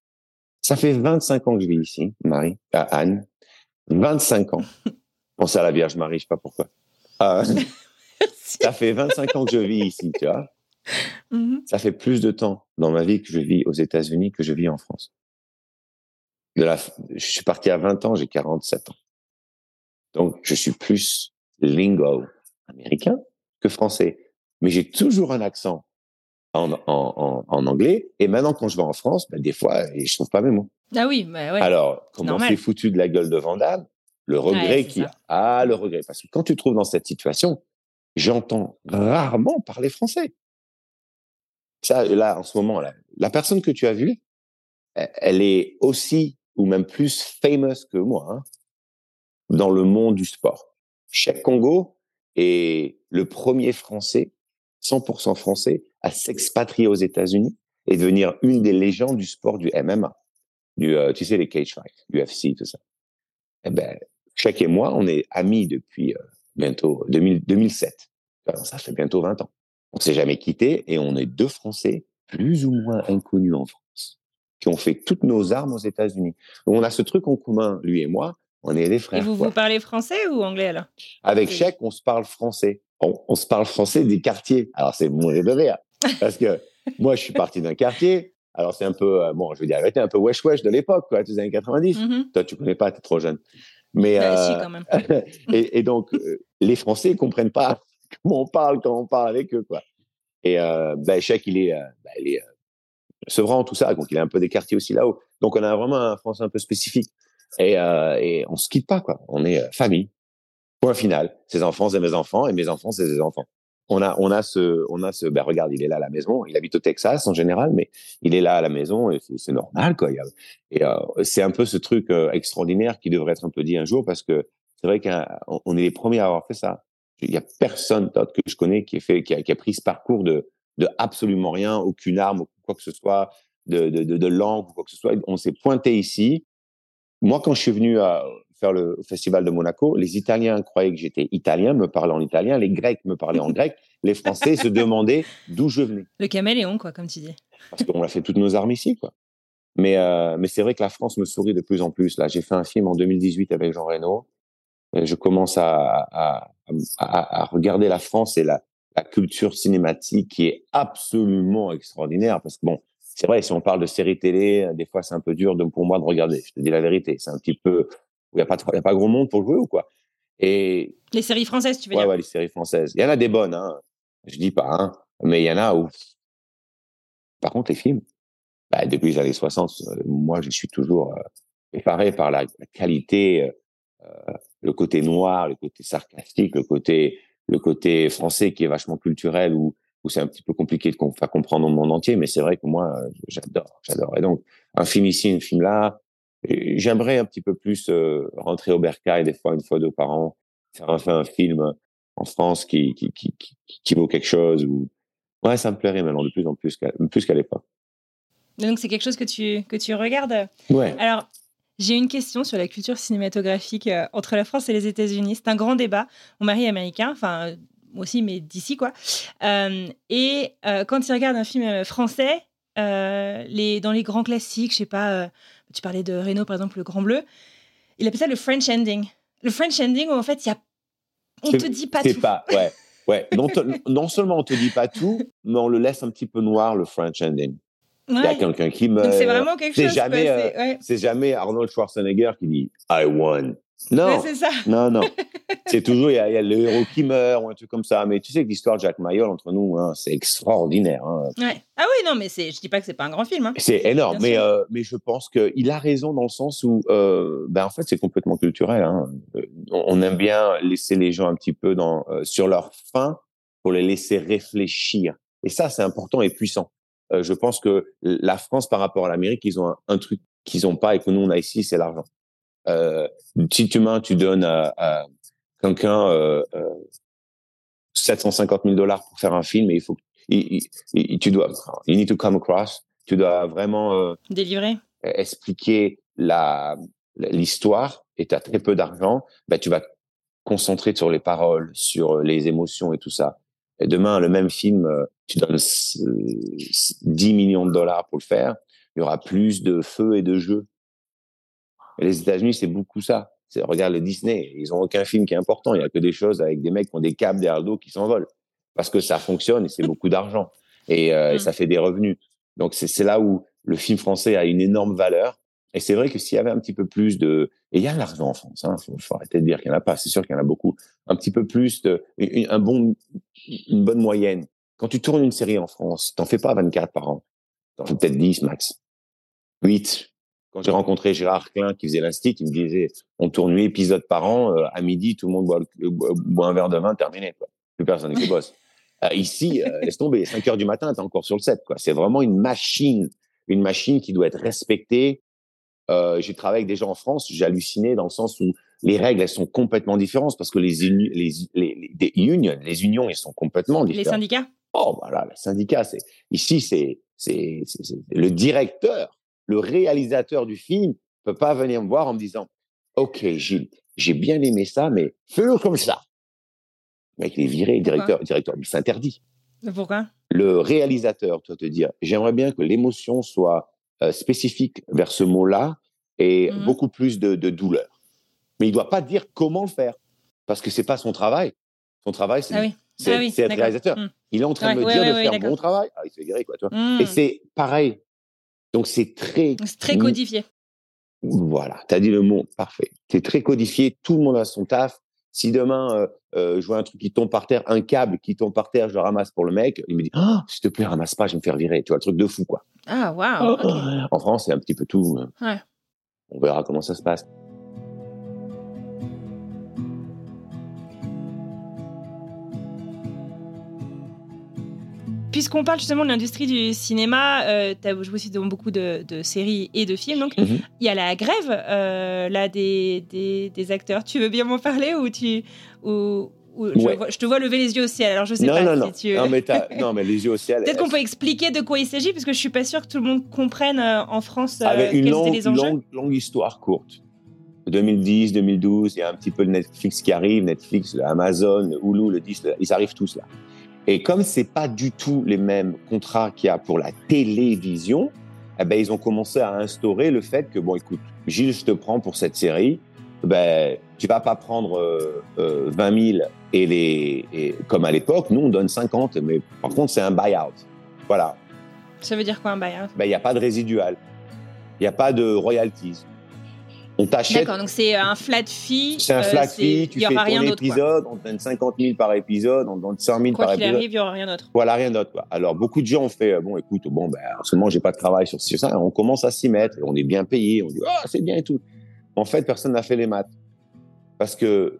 Ça fait 25 ans que je vis ici, Marie, à Anne. 25 ans. <laughs> Pense à la Vierge Marie, je sais pas pourquoi. Euh, <laughs> ça fait 25 ans que je vis ici, tu vois. Mhm. Ça fait plus de temps dans ma vie que je vis aux États-Unis que je vis en France. De la, je suis parti à 20 ans, j'ai 47 ans. Donc, je suis plus lingo américain que français. Mais j'ai toujours un accent en, en, en, en anglais. Et maintenant, quand je vais en France, ben, des fois, je trouve pas mes mots. Ah oui, bah ouais. Alors, comment c'est foutu de la gueule de Vandame Le regret Ouais, qu'il a. Ah, le regret. Parce que quand tu te trouves dans cette situation, j'entends rarement parler français. Ça, là, en ce moment, la personne que tu as vue, elle- elle est aussi ou même plus famous que moi hein, dans le monde du sport. Cheikh Congo est le premier Français, 100% français, à s'expatrier aux États-Unis et devenir une des légendes du sport du MMA, du, euh, tu sais, les cage fights, UFC, tout ça. Eh ben, et moi, on est amis depuis euh, bientôt 2000 2007. Alors, ça fait bientôt 20 ans. On s'est jamais quittés et on est deux Français plus ou moins inconnus en France qui ont fait toutes nos armes aux États-Unis. On a ce truc en commun, lui et moi. On est des Et frères. vous quoi. vous parlez français ou anglais alors? Avec. Cheikh, on se parle français. On, on se parle français des quartiers. Alors, c'est mourir de rire. Parce que moi, je suis parti d'un quartier. Alors, c'est un peu, euh, bon, je veux dire, arrêtez un peu wesh-wesh de l'époque, quoi, des années 90. Mhm. Toi, tu connais pas, tu es trop jeune. Mais, Bah, euh, si, quand même. <laughs> et, et donc, euh, les Français ne comprennent pas comment on parle quand on parle avec eux, quoi. Et euh, ben, il est, ben, il est euh, Sevran, tout ça, donc il a un peu des quartiers aussi là-haut. Donc, on a vraiment un Français un peu spécifique. Et, euh, et on se quitte pas, quoi. On est euh, famille. Point final. Ses enfants, c'est mes enfants, et mes enfants, c'est ses enfants. On a, on a ce, on a ce, ben regarde, il est là à la maison. Il habite au Texas en général, mais il est là à la maison et c'est normal, quoi. Et c'est un peu ce truc extraordinaire qui devrait être un peu dit un jour parce que c'est vrai qu'on on est les premiers à avoir fait ça. Il y a personne d'autre que je connais qui a fait, qui a, qui a pris ce parcours de, de absolument rien, aucune arme, quoi que ce soit, de, de, de, de langue ou quoi que ce soit. On s'est pointé ici. Moi, quand je suis venu à faire le festival de Monaco, les Italiens croyaient que j'étais italien, me parlaient en italien, les Grecs me parlaient en grec, les Français se demandaient d'où je venais Le caméléon, quoi, comme tu dis. parce qu'on a fait toutes nos armes ici, quoi. Mais, euh, mais c'est vrai que la France me sourit de plus en plus. Là, j'ai fait un film en 2018 avec Jean Reno. Et je commence à, à, à, à regarder la France et la, la culture cinématique qui est absolument extraordinaire. Parce que bon, c'est vrai, si on parle de séries télé, des fois c'est un peu dur de, pour moi de regarder. Je te dis la vérité, c'est un petit peu il y a pas il a pas gros monde pour jouer ou quoi? Et Les séries françaises, tu veux ouais, dire? ouais, les séries françaises. Il y en a des bonnes, hein. Je dis pas, hein. Mais il y en a où. Par contre, les films, bah, depuis les années 60, euh, moi, je suis toujours euh, effaré par la, qualité, euh, euh, le côté noir, le côté sarcastique, le côté, le côté français qui est vachement culturel où, où c'est un petit peu compliqué de faire comprendre au monde entier. Mais c'est vrai que moi, euh, j'adore, j'adore. Et donc, un film ici, un film là, j'aimerais un petit peu plus rentrer au bercail des fois, une fois, deux par an, faire enfin un film en France qui, qui, qui, qui, vaut quelque chose. Ou... Ouais, ça me plairait maintenant de plus en plus qu'à, plus qu'à l'époque. Donc c'est quelque chose que tu, que tu regardes? Ouais. Alors, j'ai une question sur la culture cinématographique euh, entre la France et les États-Unis. C'est un grand débat. Mon mari est américain, enfin, moi aussi, mais d'ici, quoi. Euh, et euh, quand il regarde un film français, les, dans les grands classiques, je sais pas, tu parlais de Renault, par exemple, Le Grand Bleu, il appelle ça le French ending. Le French ending, où en fait, y a... on te dit pas tout. Pas, ouais. Ouais, non, <laughs> non, seulement on te dit pas tout, mais on le laisse un petit peu noir, le French ending. Il y a quelqu'un qui meurt. c'est vraiment quelque chose. Jamais, euh, c'est jamais Arnold Schwarzenegger qui dit I won. Non, c'est ça. non, non. <laughs> c'est toujours, il y, a, le héros qui meurt ou un truc comme ça. Mais tu sais que l'histoire de Jack Mayol entre nous, hein, c'est extraordinaire. Hein. Ouais. Ah oui, non, mais je dis pas que c'est pas un grand film. Hein. C'est énorme, mais, euh, mais je pense qu'il a raison dans le sens où, euh, ben, en fait, c'est complètement culturel. Hein. On aime bien laisser les gens un petit peu dans, sur leur faim pour les laisser réfléchir. Et ça, c'est important et puissant. Euh, je pense que la France, par rapport à l'Amérique, ils ont un, truc qu'ils n'ont pas et que nous, on a ici, c'est l'argent. Euh, si demain, tu donnes à, à quelqu'un euh, 750 000 dollars pour faire un film, et il faut, tu dois, you need to come across, tu dois vraiment euh, délivrer, expliquer la l'histoire, et tu as très peu d'argent, ben tu vas te concentrer sur les paroles, sur les émotions et tout ça. Et demain, le même film, euh, tu donnes 10 millions de dollars pour le faire, il y aura plus de feu et de jeu. Et les États-Unis, c'est beaucoup ça. Regarde le Disney, ils ont aucun film qui est important. Il y a que des choses avec des mecs qui ont des câbles derrière le dos qui s'envolent. Parce que ça fonctionne et c'est beaucoup d'argent. Et, euh, et, mm. ça fait des revenus. Donc c'est là où le film français a une énorme valeur. Et c'est vrai que s'il y avait un petit peu plus de, et il y a l'argent en France, hein, faut, arrêter de dire qu'il n'y en a pas. C'est sûr qu'il y en a beaucoup. Un petit peu plus de, une bonne moyenne. Quand tu tournes une série en France, t'en fais pas 24 par an. T'en fais peut-être 10 max. 8. Quand j'ai rencontré Gérard Klein qui faisait l'instit, il me disait, on tourne 8 épisodes par an, euh, à midi, tout le monde boit, un verre de vin, terminé, quoi. Plus personne qui bosse. Euh, ici, euh, laisse tomber, 5 heures du matin, t'es encore sur le set. C'est vraiment une machine, une machine qui doit être respectée, euh, j'ai travaillé avec des gens en France, j'ai halluciné dans le sens où les règles elles sont complètement différentes parce que les les, les, les unions, les unions, ils sont complètement différents. Les syndicats? Oh voilà, le syndicat, c'est ici c'est c'est le directeur, le réalisateur du film peut pas venir me voir en me disant OK Gilles, j'ai bien aimé ça, mais fais-le comme ça. Le mec, il est viré, directeur, directeur, il s'interdit. Pourquoi? Le réalisateur doit te dire, j'aimerais bien que l'émotion soit euh, spécifique vers ce mot-là et mmh beaucoup plus de, de, douleur. Mais il ne doit pas dire comment le faire, parce que c'est pas son travail. Son travail, c'est ah oui. ah oui, être réalisateur. Mmh. Il est en train de me dire de faire un bon travail. Ah, il se fait virer, quoi, toi. Et mmh. c'est pareil. Donc, c'est très... C'est très codifié. Voilà, tu as dit le mot parfait. C'est très codifié, tout le monde a son taf. Si demain, euh, euh, je vois un truc qui tombe par terre, un câble qui tombe par terre, je le ramasse pour le mec, il me dit oh, s'il te plaît, ramasse pas, je vais me faire virer. Tu vois, le truc de fou, quoi. Ah, waouh. Oh, en France, c'est un petit peu tout. Ouais. On verra comment ça se passe. Puisqu'on parle justement de l'industrie du cinéma, euh, tu as joué aussi dans beaucoup de, séries et de films. Donc, mhm. il y a la grève euh, là des, des, acteurs. Tu veux bien m'en parler ou tu ou, je, te vois lever les yeux au ciel. Alors, je sais non, pas non, si non. tu. Non, mais, <laughs> non, mais les yeux au ciel. Peut-être qu'on peut expliquer de quoi il s'agit, parce que je suis pas sûre que tout le monde comprenne euh, en France euh, Avec quels longue, étaient les enjeux. Longue, longue histoire courte. 2010, 2012, il y a un petit peu de Netflix qui arrive, Netflix, Amazon, Hulu, le Disney, ils arrivent tous là. Et comme c'est pas du tout les mêmes contrats qu'il y a pour la télévision, eh ben, ils ont commencé à instaurer le fait que, bon, écoute, Gilles, je te prends pour cette série, ben, tu vas pas prendre euh, 20 euh, 000 et les, et, comme à l'époque, nous, on donne 50, mais par contre, c'est un buy-out. Voilà. Ça veut dire quoi un buy-out? Ben, il n'y a pas de résidual. Il n'y a pas de royalties. On t'achète. D'accord, donc c'est un flat fee. C'est un flat euh, fee, tu fais ton épisode, on te donne 50 000 par épisode, on te donne 100 000 quoi par épisode. Quoi qu'il arrive, il n'y aura rien d'autre. Voilà, rien d'autre. Alors, beaucoup de gens ont fait, euh, bon, écoute, bon, ben, seulement j'ai pas de travail sur ça. On commence à s'y mettre, on est bien payé, on dit, ah, oh, c'est bien et tout. En fait, personne n'a fait les maths. Parce que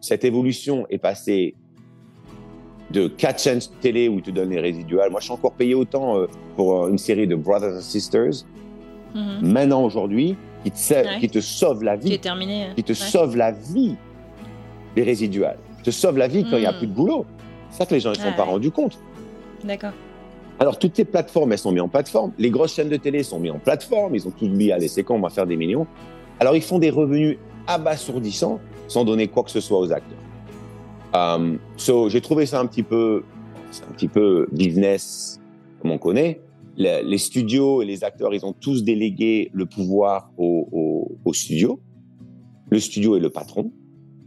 cette évolution est passée de 4 chaînes télé où ils te donnent les résiduals. Moi, je suis encore payé autant euh, pour une série de Brothers and Sisters. Mm-hmm. Maintenant, aujourd'hui, qui te, qui te sauve la vie. Qui est terminé. Qui te sauve la vie des résiduales. Te sauve la vie quand il n'y a hmm. plus de boulot. C'est ça que les gens ne sont pas rendus compte. D'accord. Alors, toutes ces plateformes, elles sont mises en plateforme. Les grosses chaînes de télé sont mises en plateforme. Ils ont tous dit, allez, c'est quand on va faire des millions. Alors, ils font des revenus abasourdissants sans donner quoi que ce soit aux acteurs. Um, so, j'ai trouvé ça un petit peu, un petit peu business comme on connaît. Les, studios et les acteurs, ils ont tous délégué le pouvoir au, au, studio. Le studio est le patron.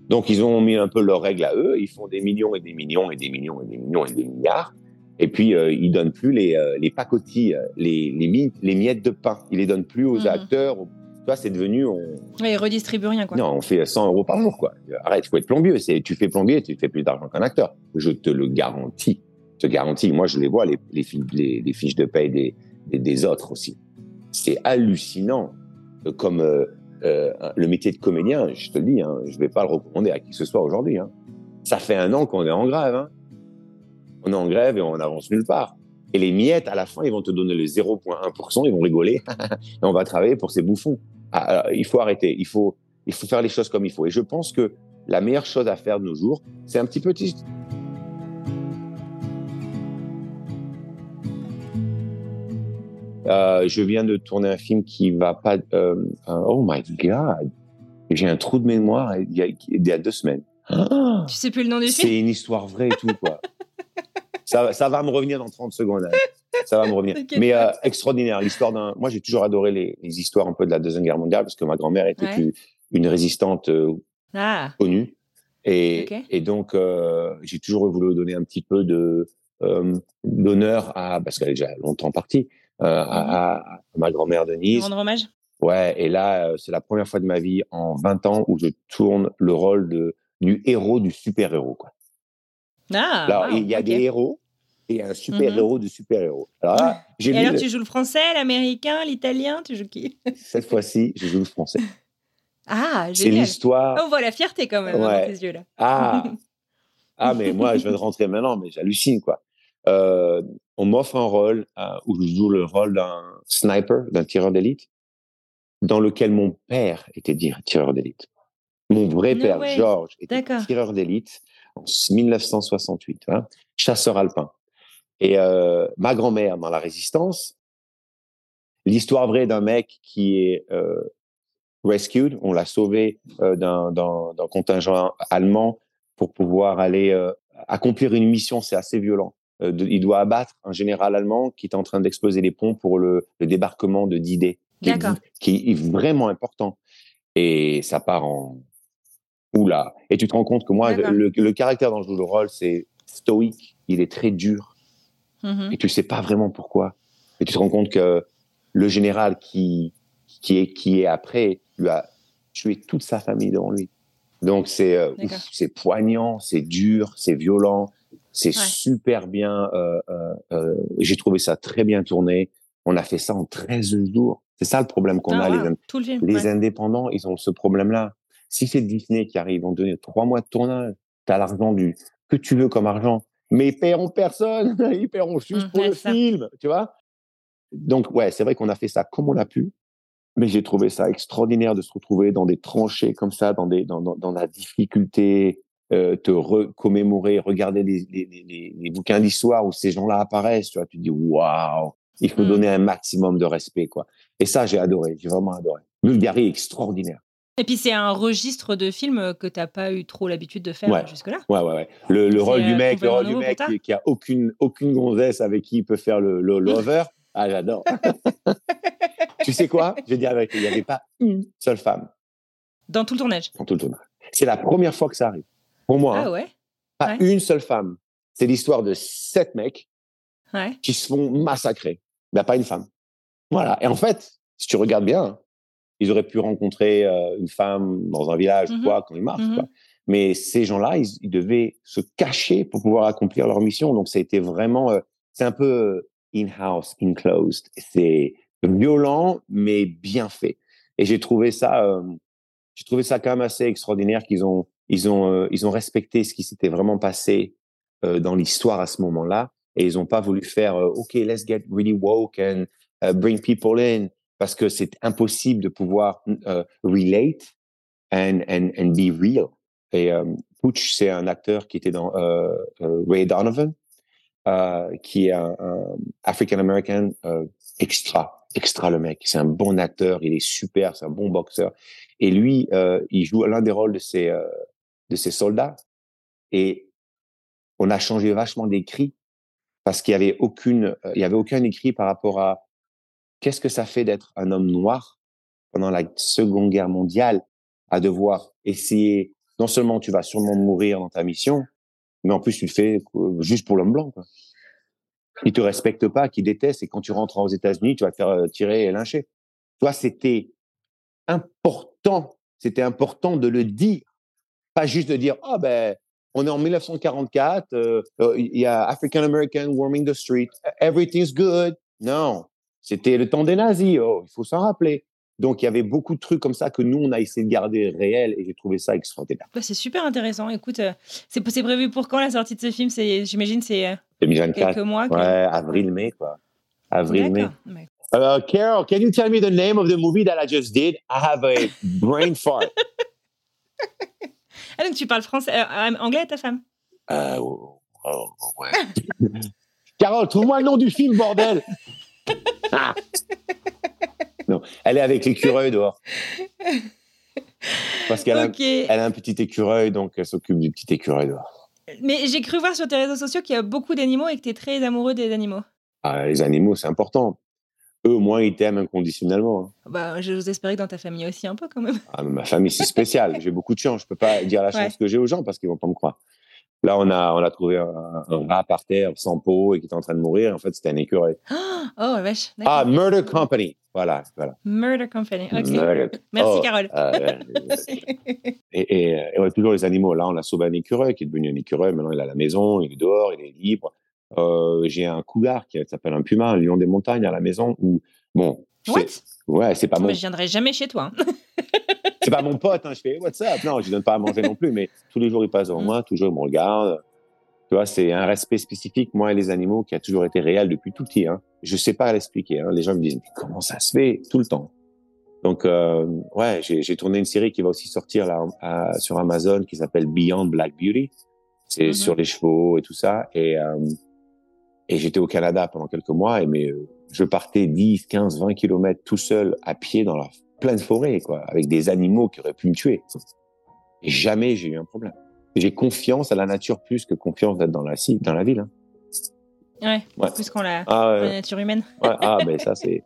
Donc, ils ont mis un peu leurs règles à eux. Ils font des millions et des millions et des millions et des millions et des milliards. Et puis, euh, ils donnent plus les, euh, les pacotilles, les, les, les, miettes de pain. Ils les donnent plus aux mhm. acteurs, c'est devenu. On... Oui, ils redistribuent rien, quoi. Non, on fait 100 euros par jour, quoi. Arrête, il faut être plombier. Tu fais plombier, tu fais plus d'argent qu'un acteur. Je te le garantis. Je te garantis. Moi, je les vois, les, les, les fiches de paie des, des, autres aussi. C'est hallucinant. Comme euh, euh, le métier de comédien, je te le dis, hein, je vais pas le recommander à qui que ce soit aujourd'hui. Hein. Ça fait un an qu'on est en grève. Hein. On est en grève et on avance nulle part. Et les miettes, à la fin, ils vont te donner le 0,1%, ils vont rigoler, <laughs> et on va travailler pour ces bouffons. Ah, il faut arrêter, il faut, il faut faire les choses comme il faut. Et je pense que la meilleure chose à faire de nos jours, c'est un petit peu... Euh, je viens de tourner un film qui va pas. Euh, oh my god, j'ai un trou de mémoire il y a, il y a deux semaines. <gasps> tu sais plus le nom du film? C'est une histoire vraie et tout quoi. ça, ça va me revenir dans 30 secondes. Hein <laughs> ça va me revenir. Mais euh, extraordinaire, l'histoire d'un. Moi, j'ai toujours adoré les, les, histoires un peu de la deuxième guerre mondiale parce que ma grand-mère était une, résistante euh, ah. connue, et, et donc euh, j'ai toujours voulu donner un petit peu de d'honneur à parce qu'elle est déjà longtemps partie à, mhm. à, ma grand-mère Denise. Rendre hommage? Ouais, et là, c'est la première fois de ma vie en 20 ans où je tourne le rôle de du héros du super héros quoi. Ah, Alors, il y a des héros et un super-héros mhm. de super-héros. Alors et alors, tu joues le français, l'américain, l'italien Tu joues qui? <laughs> Cette fois-ci, je joue le français. Ah. C'est l'histoire. On voit la fierté quand même dans tes yeux là. Ah, ah mais <laughs> moi, je viens de rentrer maintenant, mais j'hallucine quoi. Euh, on m'offre un rôle euh, où je joue le rôle d'un sniper, d'un tireur d'élite, dans lequel mon père était tireur d'élite. Mon vrai père, Georges, était tireur d'élite en 1968, hein, chasseur alpin. Et euh, ma grand-mère dans la résistance, l'histoire vraie d'un mec qui est euh, rescued, on l'a sauvé euh, d'un contingent allemand pour pouvoir aller accomplir une mission, c'est assez violent. De, il doit abattre un général allemand qui est en train d'exploser les ponts pour le, le débarquement de D-Day, qui, qui, est vraiment important. Et ça part en oula. Et tu te rends compte que moi, le, le, caractère dont je joue le rôle, c'est stoïque, il est très dur, Mmh et tu sais pas vraiment pourquoi. Et tu te rends compte que le général qui, qui, est, qui est après lui a tué toute sa famille devant lui. Donc c'est euh, c'est poignant, c'est dur, c'est violent, c'est super bien. Euh, euh, J'ai trouvé ça très bien tourné. On a fait ça en 13 jours. C'est ça le problème qu'on ah, a. Les, les indépendants, ils ont ce problème-là. Si c'est Disney qui arrive, on donne trois mois de tournage. Tu as l'argent du que tu veux comme argent mais ils paieront personne, <laughs> ils paieront juste mmh, pour le film, tu vois? Donc, ouais, c'est vrai qu'on a fait ça comme on a pu, mais j'ai trouvé ça extraordinaire de se retrouver dans des tranchées comme ça, dans, des, dans, dans, la difficulté, euh, te commémorer, regarder les, les, les, bouquins d'histoire où ces gens-là apparaissent, tu vois, tu te dis waouh, il faut mmh. donner un maximum de respect, quoi. Et ça, j'ai adoré, j'ai vraiment adoré. Bulgarie extraordinaire. Et puis c'est un registre de film que tu n'as pas eu trop l'habitude de faire jusque-là. Ouais, ouais, ouais. Le, rôle du mec, le rôle du mec qui, a aucune, aucune gonzesse avec qui il peut faire le, le lover. <laughs> ah, j'adore. <laughs> tu sais quoi? Je vais dire avec il n'y avait pas une seule femme. Dans tout le tournage Dans tout le tournage. C'est la première fois que ça arrive. Pour moi. Ah hein. ouais? Pas une seule femme. C'est l'histoire de sept mecs qui se font massacrer. Il n'y a pas une femme. Voilà. Et en fait, si tu regardes bien, ils auraient pu rencontrer euh, une femme dans un village, mmh quoi, quand ils marchent. Quoi. Mmh Mais ces gens-là, ils, devaient se cacher pour pouvoir accomplir leur mission. Donc, ça a été vraiment, euh, c'est un peu euh, in-house, in-closed. C'est violent, mais bien fait. Et j'ai trouvé ça, j'ai trouvé ça quand même assez extraordinaire qu'ils ont, ils ont, ils ont respecté ce qui s'était vraiment passé dans l'histoire à ce moment-là. Et ils n'ont pas voulu faire, OK, let's get really woke and bring people in. Parce que c'est impossible de pouvoir euh, relate and, and, and be real. Et euh, Pooch, c'est un acteur qui était dans euh, euh Ray Donovan, euh, qui est un, un African American euh, extra, extra le mec. C'est un bon acteur, il est super, c'est un bon boxeur. Et lui, il joue l'un des rôles de ses de ses soldats. Et on a changé vachement d'écrit parce qu'il y avait aucune, il y avait aucun écrit par rapport à qu'est-ce que ça fait d'être un homme noir pendant la Seconde Guerre mondiale à devoir essayer, non seulement tu vas sûrement mourir dans ta mission, mais en plus tu le fais euh, juste pour l'homme blanc. Quoi. Te respecte pas, qui déteste, et quand tu rentres aux États-Unis, tu vas te faire euh, tirer et lyncher. Toi, c'était important, c'était important de le dire, pas juste de dire, oh ben, on est en 1944, euh, il y a African American warming the street, everything's good. Non, c'était le temps des nazis, oh, il faut s'en rappeler. Donc, il y avait beaucoup de trucs comme ça que nous, on a essayé de garder réel et j'ai trouvé ça extraordinaire. Bah, c'est super intéressant. Écoute, euh, c'est prévu pour quand la sortie de ce film? J'imagine c'est euh, 2024. quelques mois. Ouais, avril-mai, quoi. Avril-mai. Uh, Carol, can you tell me the name of the movie that I just did? I have a brain <laughs> fart. ah, donc tu parles français, euh, anglais à ta femme? Euh, oh, oh, ouais. <laughs> Carole, trouve-moi le nom du film, bordel non, elle est avec l'écureuil dehors. Parce qu'elle a, elle a un petit écureuil, donc elle s'occupe du petit écureuil dehors. Mais j'ai cru voir sur tes réseaux sociaux qu'il y a beaucoup d'animaux et que tu es très amoureux des animaux. Ah, les animaux, c'est important. Eux, au moins, ils t'aiment inconditionnellement. Hein. Bah, je vous espérais que dans ta famille aussi, un peu quand même. Ah, ma famille, c'est spécial. j'ai beaucoup de chance. Je peux pas dire la chance que j'ai aux gens parce qu'ils vont pas me croire. Là, on a, on a trouvé un, rat par terre sans peau et qui était en train de mourir. En fait, c'était un écureuil. <gasps> Oh, vache. Ah, Murder Company. Voilà, voilà. Murder Company. OK. Merci, oh, <laughs> Carole. Euh, et, et, on a toujours les animaux. Là, on a sauvé un écureuil qui est devenu un écureuil. Maintenant, il est à la maison, il est dehors, il est libre. Euh, j'ai un cougar qui s'appelle un puma, un lion des montagnes à la maison où, bon. What? Ouais, c'est pas bon. je viendrai jamais chez toi. Hein. <laughs> c'est pas mon pote, hein. je fais what's up? Non, je lui donne pas à manger non plus, mais tous les jours il passe devant mm. moi, toujours il me regarde. Tu vois, c'est un respect spécifique, moi et les animaux, qui a toujours été réel depuis tout petit. Hein. Je sais pas l'expliquer. Hein. Les gens me disent, mais comment ça se fait tout le temps? Donc, euh, ouais, j'ai tourné une série qui va aussi sortir là sur Amazon qui s'appelle Beyond Black Beauty. C'est mm-hmm. sur les chevaux et tout ça. Et, euh, et j'étais au Canada pendant quelques mois, et mais euh, je partais 10, 15, 20 kilomètres tout seul à pied dans la pleine forêt, quoi, avec des animaux qui auraient pu me tuer. Et jamais j'ai eu un problème. J'ai confiance à la nature plus que confiance d'être dans la, dans la ville. Hein. Ouais, ouais. plus qu'on la, ah, la, nature humaine. Ouais, ah, mais ça, c'est.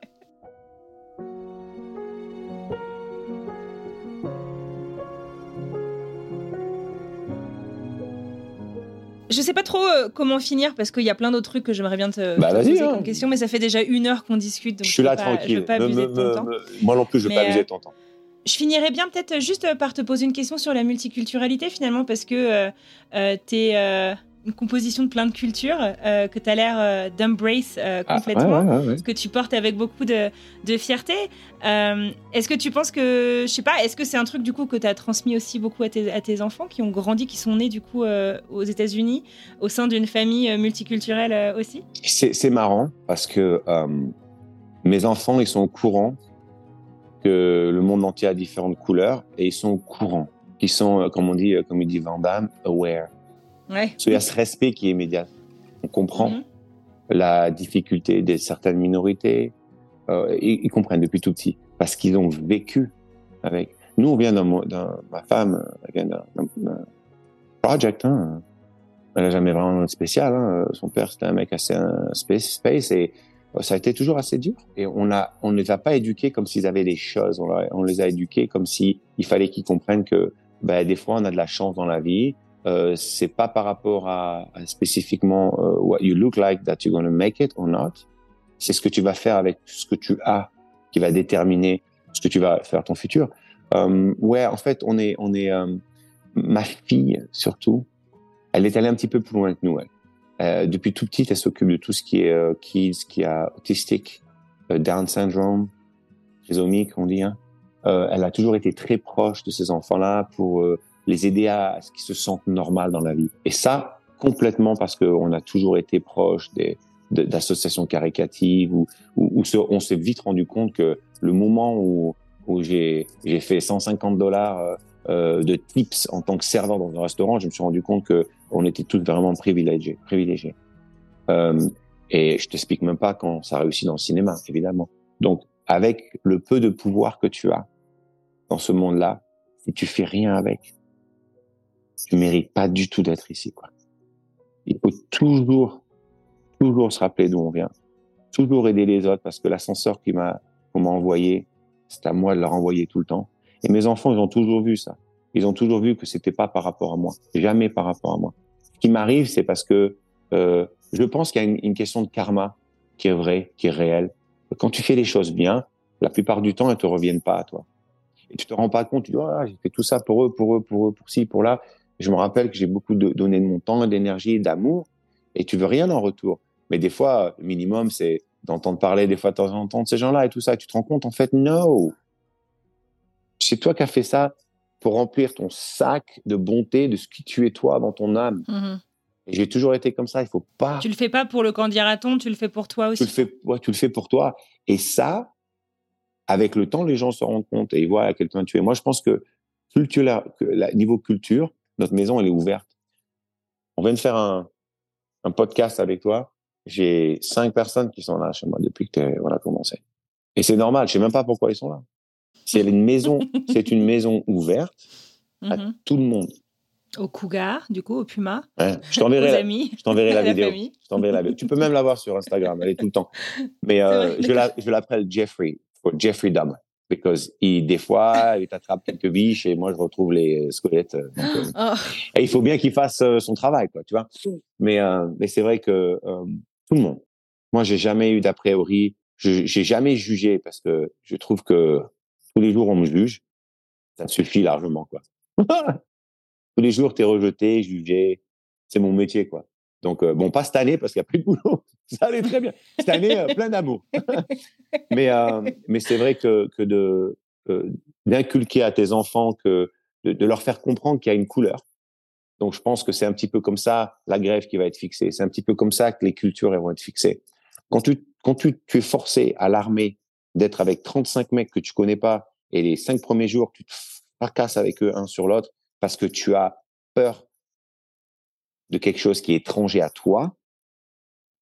Je sais pas trop euh, comment finir parce qu'il y a plein d'autres trucs que j'aimerais bien te, bah, poser hein. comme question, mais ça fait déjà une heure qu'on discute. Donc je suis là tranquille. je veux pas abuser de ton temps. moi non plus, je veux pas abuser de ton temps. Je finirais bien peut-être juste par te poser une question sur la multiculturalité finalement parce que euh, euh, tu es une composition de plein de cultures euh, que tu as l'air euh, d'embrace euh, ah, complètement, que tu portes avec beaucoup de, de fierté. est-ce que tu penses que, je sais pas, est-ce que c'est un truc du coup que tu as transmis aussi beaucoup à tes, à tes, enfants qui ont grandi, qui sont nés du coup aux États-Unis, au sein d'une famille multiculturelle aussi? C'est, marrant parce que mes enfants, ils sont au courant que le monde entier a différentes couleurs et ils sont au courant. Ils sont, comme on dit, comme il dit Van Damme, aware il y a ce respect qui est immédiat. On comprend mhm. la difficulté de certaines minorités. Euh, ils, comprennent depuis tout petit parce qu'ils ont vécu avec. Nous, on vient d'un, ma femme vient d'un, project. Hein. Elle n'a jamais vraiment spécial. Hein. Son père, c'était un mec assez un space, space et euh, ça a été toujours assez dur. Et on a, on ne les a pas éduqués comme s'ils avaient des choses. On, on les a éduqués comme si il fallait qu'ils comprennent que ben, des fois on a de la chance dans la vie euh, c'est pas par rapport à, spécifiquement euh, what you look like that you're going to make it or not. C'est ce que tu vas faire avec ce que tu as qui va déterminer ce que tu vas faire ton futur. Euh, ouais, en fait, on est, on est, euh, ma fille surtout, elle est allée un petit peu plus loin que nous. Elle. Euh, depuis tout petite, elle s'occupe de tout ce qui est kids, qui a autistique, Down syndrome, trisomique, on dit. Hein. elle a toujours été très proche de ces enfants-là pour les aider à ce qu'ils se sentent normal dans la vie. Et ça, complètement parce qu'on a toujours été proche des, d'associations caricatives où, on s'est vite rendu compte que le moment où, où j'ai fait 150 dollars euh, euh, de tips en tant que serveur dans un restaurant, je me suis rendu compte que on était tous vraiment privilégiés. privilégiés. Euh, et je t'explique même pas quand ça réussit dans le cinéma, évidemment. Donc, avec le peu de pouvoir que tu as dans ce monde-là, si tu fais rien avec, tu mérites pas du tout d'être ici, quoi. Il faut toujours, toujours se rappeler d'où on vient. Toujours aider les autres parce que l'ascenseur qui m'a, qu'on m'a envoyé, c'est à moi de leur envoyer tout le temps. Et mes enfants, ils ont toujours vu ça. Ils ont toujours vu que c'était pas par rapport à moi, jamais par rapport à moi. Ce qui m'arrive, c'est parce que euh, je pense qu'il y a une, question de karma qui est vraie, qui est réelle. Quand tu fais les choses bien, la plupart du temps, elles te reviennent pas à toi. Et tu te rends pas compte, tu dis, oh, j'ai fait tout ça pour eux, pour eux, pour eux, pour ci, pour là. Je me rappelle que j'ai beaucoup de, donné de mon temps, d'énergie, d'amour, et tu veux rien en retour. Mais des fois, le minimum, c'est d'entendre parler des fois de temps en temps de ces gens-là et tout ça. Et tu te rends compte, en fait, non. C'est toi qui as fait ça pour remplir ton sac de bonté, de ce qui tu es toi dans ton âme. Et j'ai toujours été comme ça. Il faut pas. Tu le fais pas pour le candidaton, tu le fais pour toi aussi. Tu le fais, ouais, tu le fais pour toi. Et ça, avec le temps, les gens se rendent compte et ils voient à quel point tu es. Moi, je pense que, culture, que niveau culture, notre maison, elle est ouverte. On vient de faire un, un podcast avec toi. J'ai cinq personnes qui sont là chez moi depuis que tu voilà, commencé. Et c'est normal. Je sais même pas pourquoi ils sont là. C'est une maison, <laughs> c'est une maison ouverte à mm-hmm. tout le monde. Au cougar, du coup, au puma. Ouais, je t'enverrai <laughs> la, <laughs> je t'enverrai la, vidéo. Je t'enverrai la vidéo. Tu peux même la voir sur Instagram. Elle est tout le temps. Mais euh, je l'appelle Jeffrey, Jeffrey Dahmer parce il, des fois, il t'attrape quelques biches et moi, je retrouve les squelettes. Euh, euh, oh. Et il faut bien qu'il fasse euh, son travail, quoi, tu vois. Mais, mais c'est vrai que tout le monde. Moi, j'ai jamais eu d'a priori. J'ai jamais jugé parce que je trouve que tous les jours, on me juge. Ça suffit largement, quoi. <laughs> tous les jours, t'es rejeté, jugé. C'est mon métier, quoi. Donc, bon, pas cette année parce qu'il n'y a plus de boulot. <laughs> Ça allait très bien. Cette année, euh, plein d'amour. <laughs> mais euh, mais c'est vrai que, euh, d'inculquer à tes enfants que de, leur faire comprendre qu'il y a une couleur. Donc je pense que c'est un petit peu comme ça la grève qui va être fixée. C'est un petit peu comme ça que les cultures vont être fixées. Quand tu quand tu, tu es forcé à l'armée d'être avec 35 mecs que tu connais pas et les cinq premiers jours tu te fracasses avec eux un sur l'autre parce que tu as peur de quelque chose qui est étranger à toi,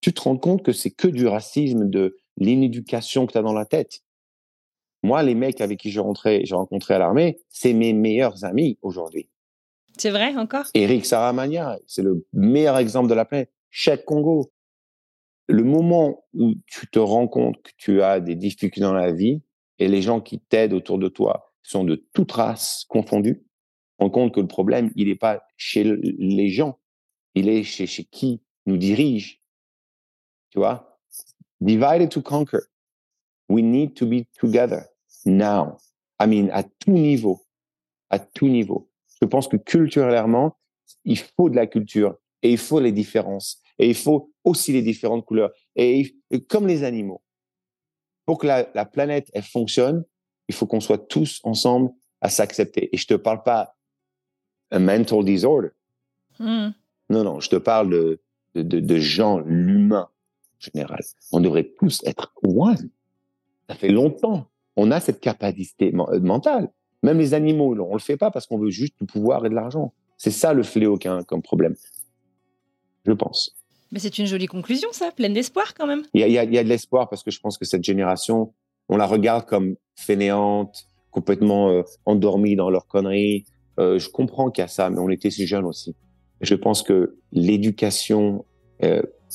tu te rends compte que c'est que du racisme, de l'inéducation que tu as dans la tête. Moi, les mecs avec qui j'ai rencontré, à l'armée, c'est mes meilleurs amis aujourd'hui. C'est vrai encore? Eric Saramagna, c'est le meilleur exemple de la planète. Cheikh Congo. Le moment où tu te rends compte que tu as des difficultés dans la vie et les gens qui t'aident autour de toi sont de toute race confondue, rends compte que le problème, il n'est pas chez les gens, il est chez, chez qui nous dirige tu vois? Divided to conquer. We need to be together now. I mean, à tout niveau. À tout niveau. Je pense que culturellement, il faut de la culture et il faut les différences et il faut aussi les différentes couleurs et, comme les animaux. Pour que la, la, planète elle fonctionne, il faut qu'on soit tous ensemble à s'accepter. Et je te parle pas un mental disorder. Hmm. Non, non, je te parle de, de, de, de gens, l'humain général. On devrait tous être one. Ça fait longtemps. On a cette capacité euh, mentale. Même les animaux, on le fait pas parce qu'on veut juste du pouvoir et de l'argent. C'est ça le fléau qu'un comme problème. Je pense. Mais c'est une jolie conclusion, ça, pleine d'espoir quand même. Il y a, de l'espoir parce que je pense que cette génération, on la regarde comme fainéante, complètement euh, endormie dans leurs conneries. Euh, je comprends qu'il y a ça, mais on était si jeunes aussi. Je pense que l'éducation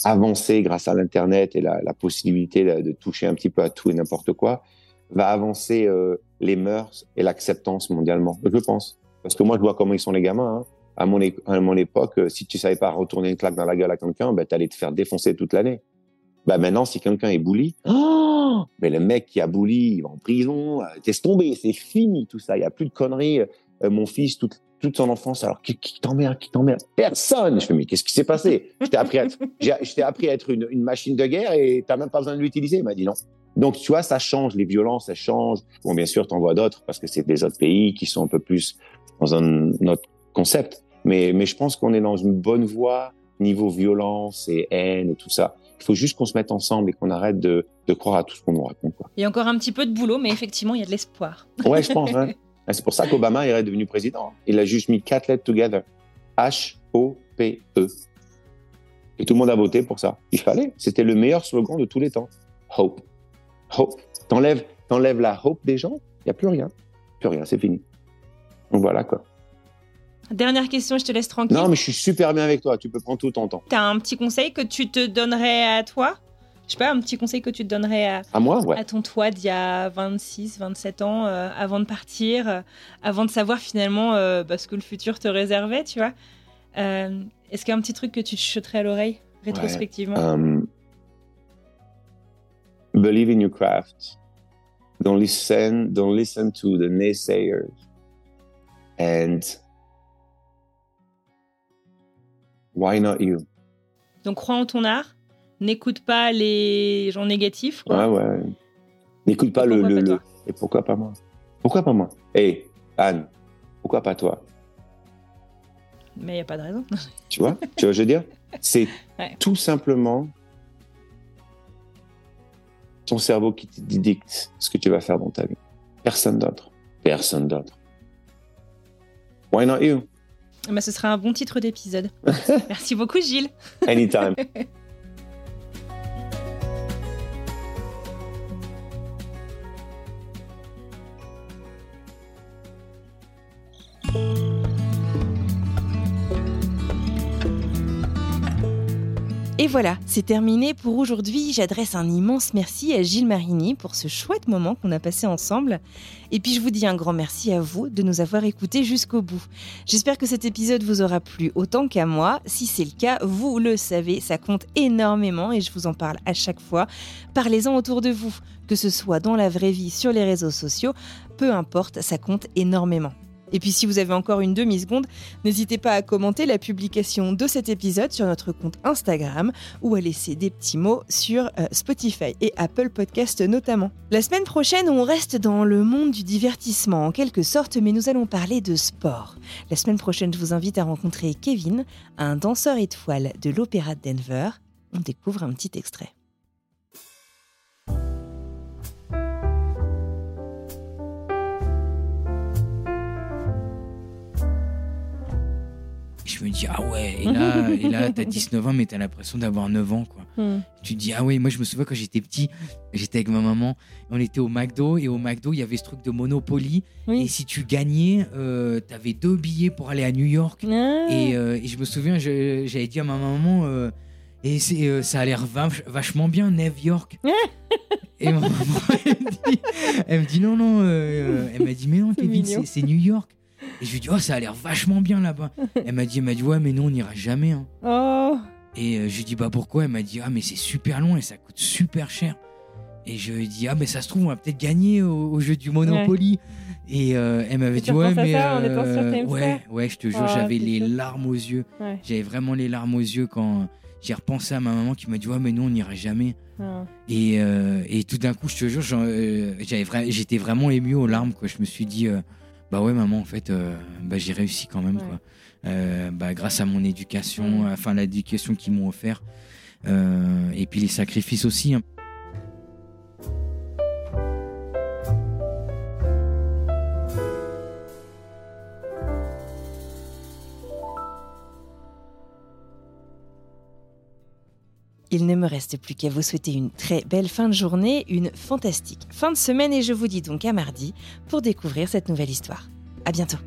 avancer grâce à l'internet et la, la possibilité de, de, toucher un petit peu à tout et n'importe quoi va avancer euh, les mœurs et l'acceptance mondialement. Je pense parce que moi je vois comment ils sont les gamins. Hein. À, mon à mon époque, euh, si tu savais pas retourner une claque dans la gueule à quelqu'un, ben t'allais te faire défoncer toute l'année. Ben maintenant, si quelqu'un est bully, <gasps> oh mais le mec qui a bully, il va en prison, euh, t'es tombé, c'est fini tout ça. Il y a plus de conneries. Euh, mon fils, toute, toute son enfance. Alors, qui, qui t'emmerde, qui t'emmerde Personne. Je fais, mais qu'est-ce qui s'est passé? Je t'ai appris, à je appris à être une, une, machine de guerre et t'as même pas besoin de l'utiliser. Il m'a dit non. Donc, tu vois, ça change. Les violences, ça change. Bon, bien sûr, t'en vois d'autres parce que c'est des autres pays qui sont un peu plus dans un autre concept. Mais, mais je pense qu'on est dans une bonne voie niveau violence et haine et tout ça. Il faut juste qu'on se mette ensemble et qu'on arrête de, de, croire à tout ce qu'on nous raconte. Quoi. Il y a encore un petit peu de boulot, mais effectivement, il y a de l'espoir. Ouais, je pense. Hein. <laughs> C'est pour ça qu'Obama est devenu président. Il a juste mis quatre lettres together. H-O-P-E. Et tout le monde a voté pour ça. Il fallait. C'était le meilleur slogan de tous les temps. Hope. Hope. T'enlèves, t'enlèves la hope des gens, il n'y a plus rien. Plus rien, c'est fini. Donc voilà quoi. Dernière question, je te laisse tranquille. Non, mais je suis super bien avec toi. Tu peux prendre tout ton temps. T'as un petit conseil que tu te donnerais à toi? Je sais pas, un petit conseil que tu te donnerais à, à moi, ouais. à ton toi d'il y a 26, 27 ans, euh, avant de partir, euh, avant de savoir finalement euh, bah, ce que le futur te réservait, tu vois. Est-ce qu'il y a un petit truc que tu te chuterais à l'oreille rétrospectivement? Ouais. Um, believe in your craft. Don't listen. Don't listen to the naysayers. And why not you? Donc crois en ton art, n'écoute pas les gens négatifs. Quoi. Ouais, ouais. N'écoute pas le, le, pas le- toi? Et pourquoi pas moi? Pourquoi pas moi? Hey, Anne, pourquoi pas toi? Mais il n'y a pas de raison. <laughs> Tu vois? tu vois, je veux dire? C'est Ouais. tout simplement ton cerveau qui te dicte ce que tu vas faire dans ta vie. Personne d'autre. Personne d'autre. Why not you? Bah, ce sera un bon titre d'épisode. <laughs> Merci beaucoup Gilles. Anytime. <laughs> Et voilà, c'est terminé pour aujourd'hui. J'adresse un immense merci à Gilles Marini pour ce chouette moment qu'on a passé ensemble. Et puis je vous dis un grand merci à vous de nous avoir écoutés jusqu'au bout. J'espère que cet épisode vous aura plu autant qu'à moi. Si c'est le cas, vous le savez, ça compte énormément et je vous en parle à chaque fois. Parlez-en autour de vous, que ce soit dans la vraie vie, sur les réseaux sociaux, peu importe, ça compte énormément. Et puis si vous avez encore une demi-seconde, n'hésitez pas à commenter la publication de cet épisode sur notre compte Instagram ou à laisser des petits mots sur euh, Spotify et Apple Podcast notamment. La semaine prochaine, on reste dans le monde du divertissement en quelque sorte, mais nous allons parler de sport. La semaine prochaine, je vous invite à rencontrer Kevin, un danseur étoile de l'Opéra de Denver. On découvre un petit extrait. Je me dis, ah ouais, et là, et là t'as 19 ans, mais t'as l'impression d'avoir 9 ans, quoi. Tu te dis, ah ouais, moi je me souviens quand j'étais petit, j'étais avec ma maman, on était au McDo, et au McDo, il y avait ce truc de Monopoly, et si tu gagnais, euh, t'avais deux billets pour aller à New York. Ah. Et, euh, et je me souviens, j'avais dit à ma maman, euh, et euh, ça a l'air vach- vachement bien, New York. <laughs> et ma maman, elle me dit, elle me dit, non, non, euh, elle m'a dit, mais non, Kevin, c'est New York. Et je lui dis, oh, ça a l'air vachement bien là-bas. Elle m'a dit, elle m'a dit, ouais, mais non, on n'ira jamais. hein. Oh Et euh, je lui dis, bah pourquoi? Elle m'a dit, ah, mais c'est super loin et ça coûte super cher. Et je lui ai dit, ah, mais ça se trouve, on va peut-être gagner au, au jeu du Monopoly. Et euh, elle m'avait dit, ouais, mais. ça? Euh, ouais, ouais, je te jure, Oh, j'avais les larmes aux yeux. Ouais. J'avais vraiment les larmes aux yeux quand j'ai repensé à ma maman qui m'a dit, ouais, mais nous, on n'ira jamais. Ah. Et, euh, et tout d'un coup, je te jure, j'étais vraiment ému aux larmes. Quoi. Je me suis dit, bah ouais, maman, en fait, euh, bah, j'ai réussi quand même. Ouais. Quoi. Euh, bah, grâce à mon éducation, enfin l'éducation qu'ils m'ont offert. Euh, et puis les sacrifices aussi. hein. Il ne me reste plus qu'à vous souhaiter une très belle fin de journée, une fantastique fin de semaine et je vous dis donc à mardi pour découvrir cette nouvelle histoire. À bientôt.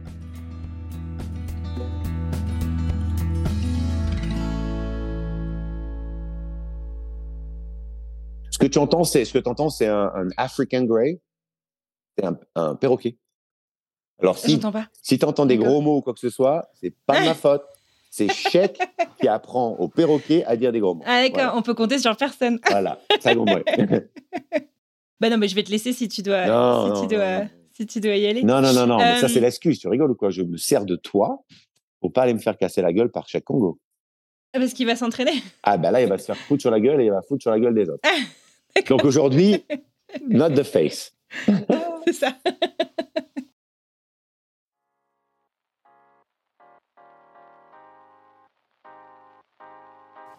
Ce que tu entends, c'est ce que tu entends, c'est un, un African Grey, c'est un, un perroquet. Alors si pas. si tu entends des gros mots ou quoi que ce soit, c'est pas de ma faute. C'est Chèque qui apprend au perroquet à dire des gros mots. Ah d'accord, on peut compter sur personne. Voilà, ça compris. <laughs> Bah non, mais je vais te laisser si tu dois, Non, si non, tu dois, non, si tu dois y aller. Non, non, non, non, mais ça Euh, c'est l'excuse. Tu rigoles ou quoi? Je me sers de toi pour pas aller me faire casser la gueule par Chèque Congo. Parce qu'il va s'entraîner? Ah ben là, il va se faire foutre sur la gueule et il va foutre sur la gueule des autres. Donc aujourd'hui, <laughs> not the face. C'est ça.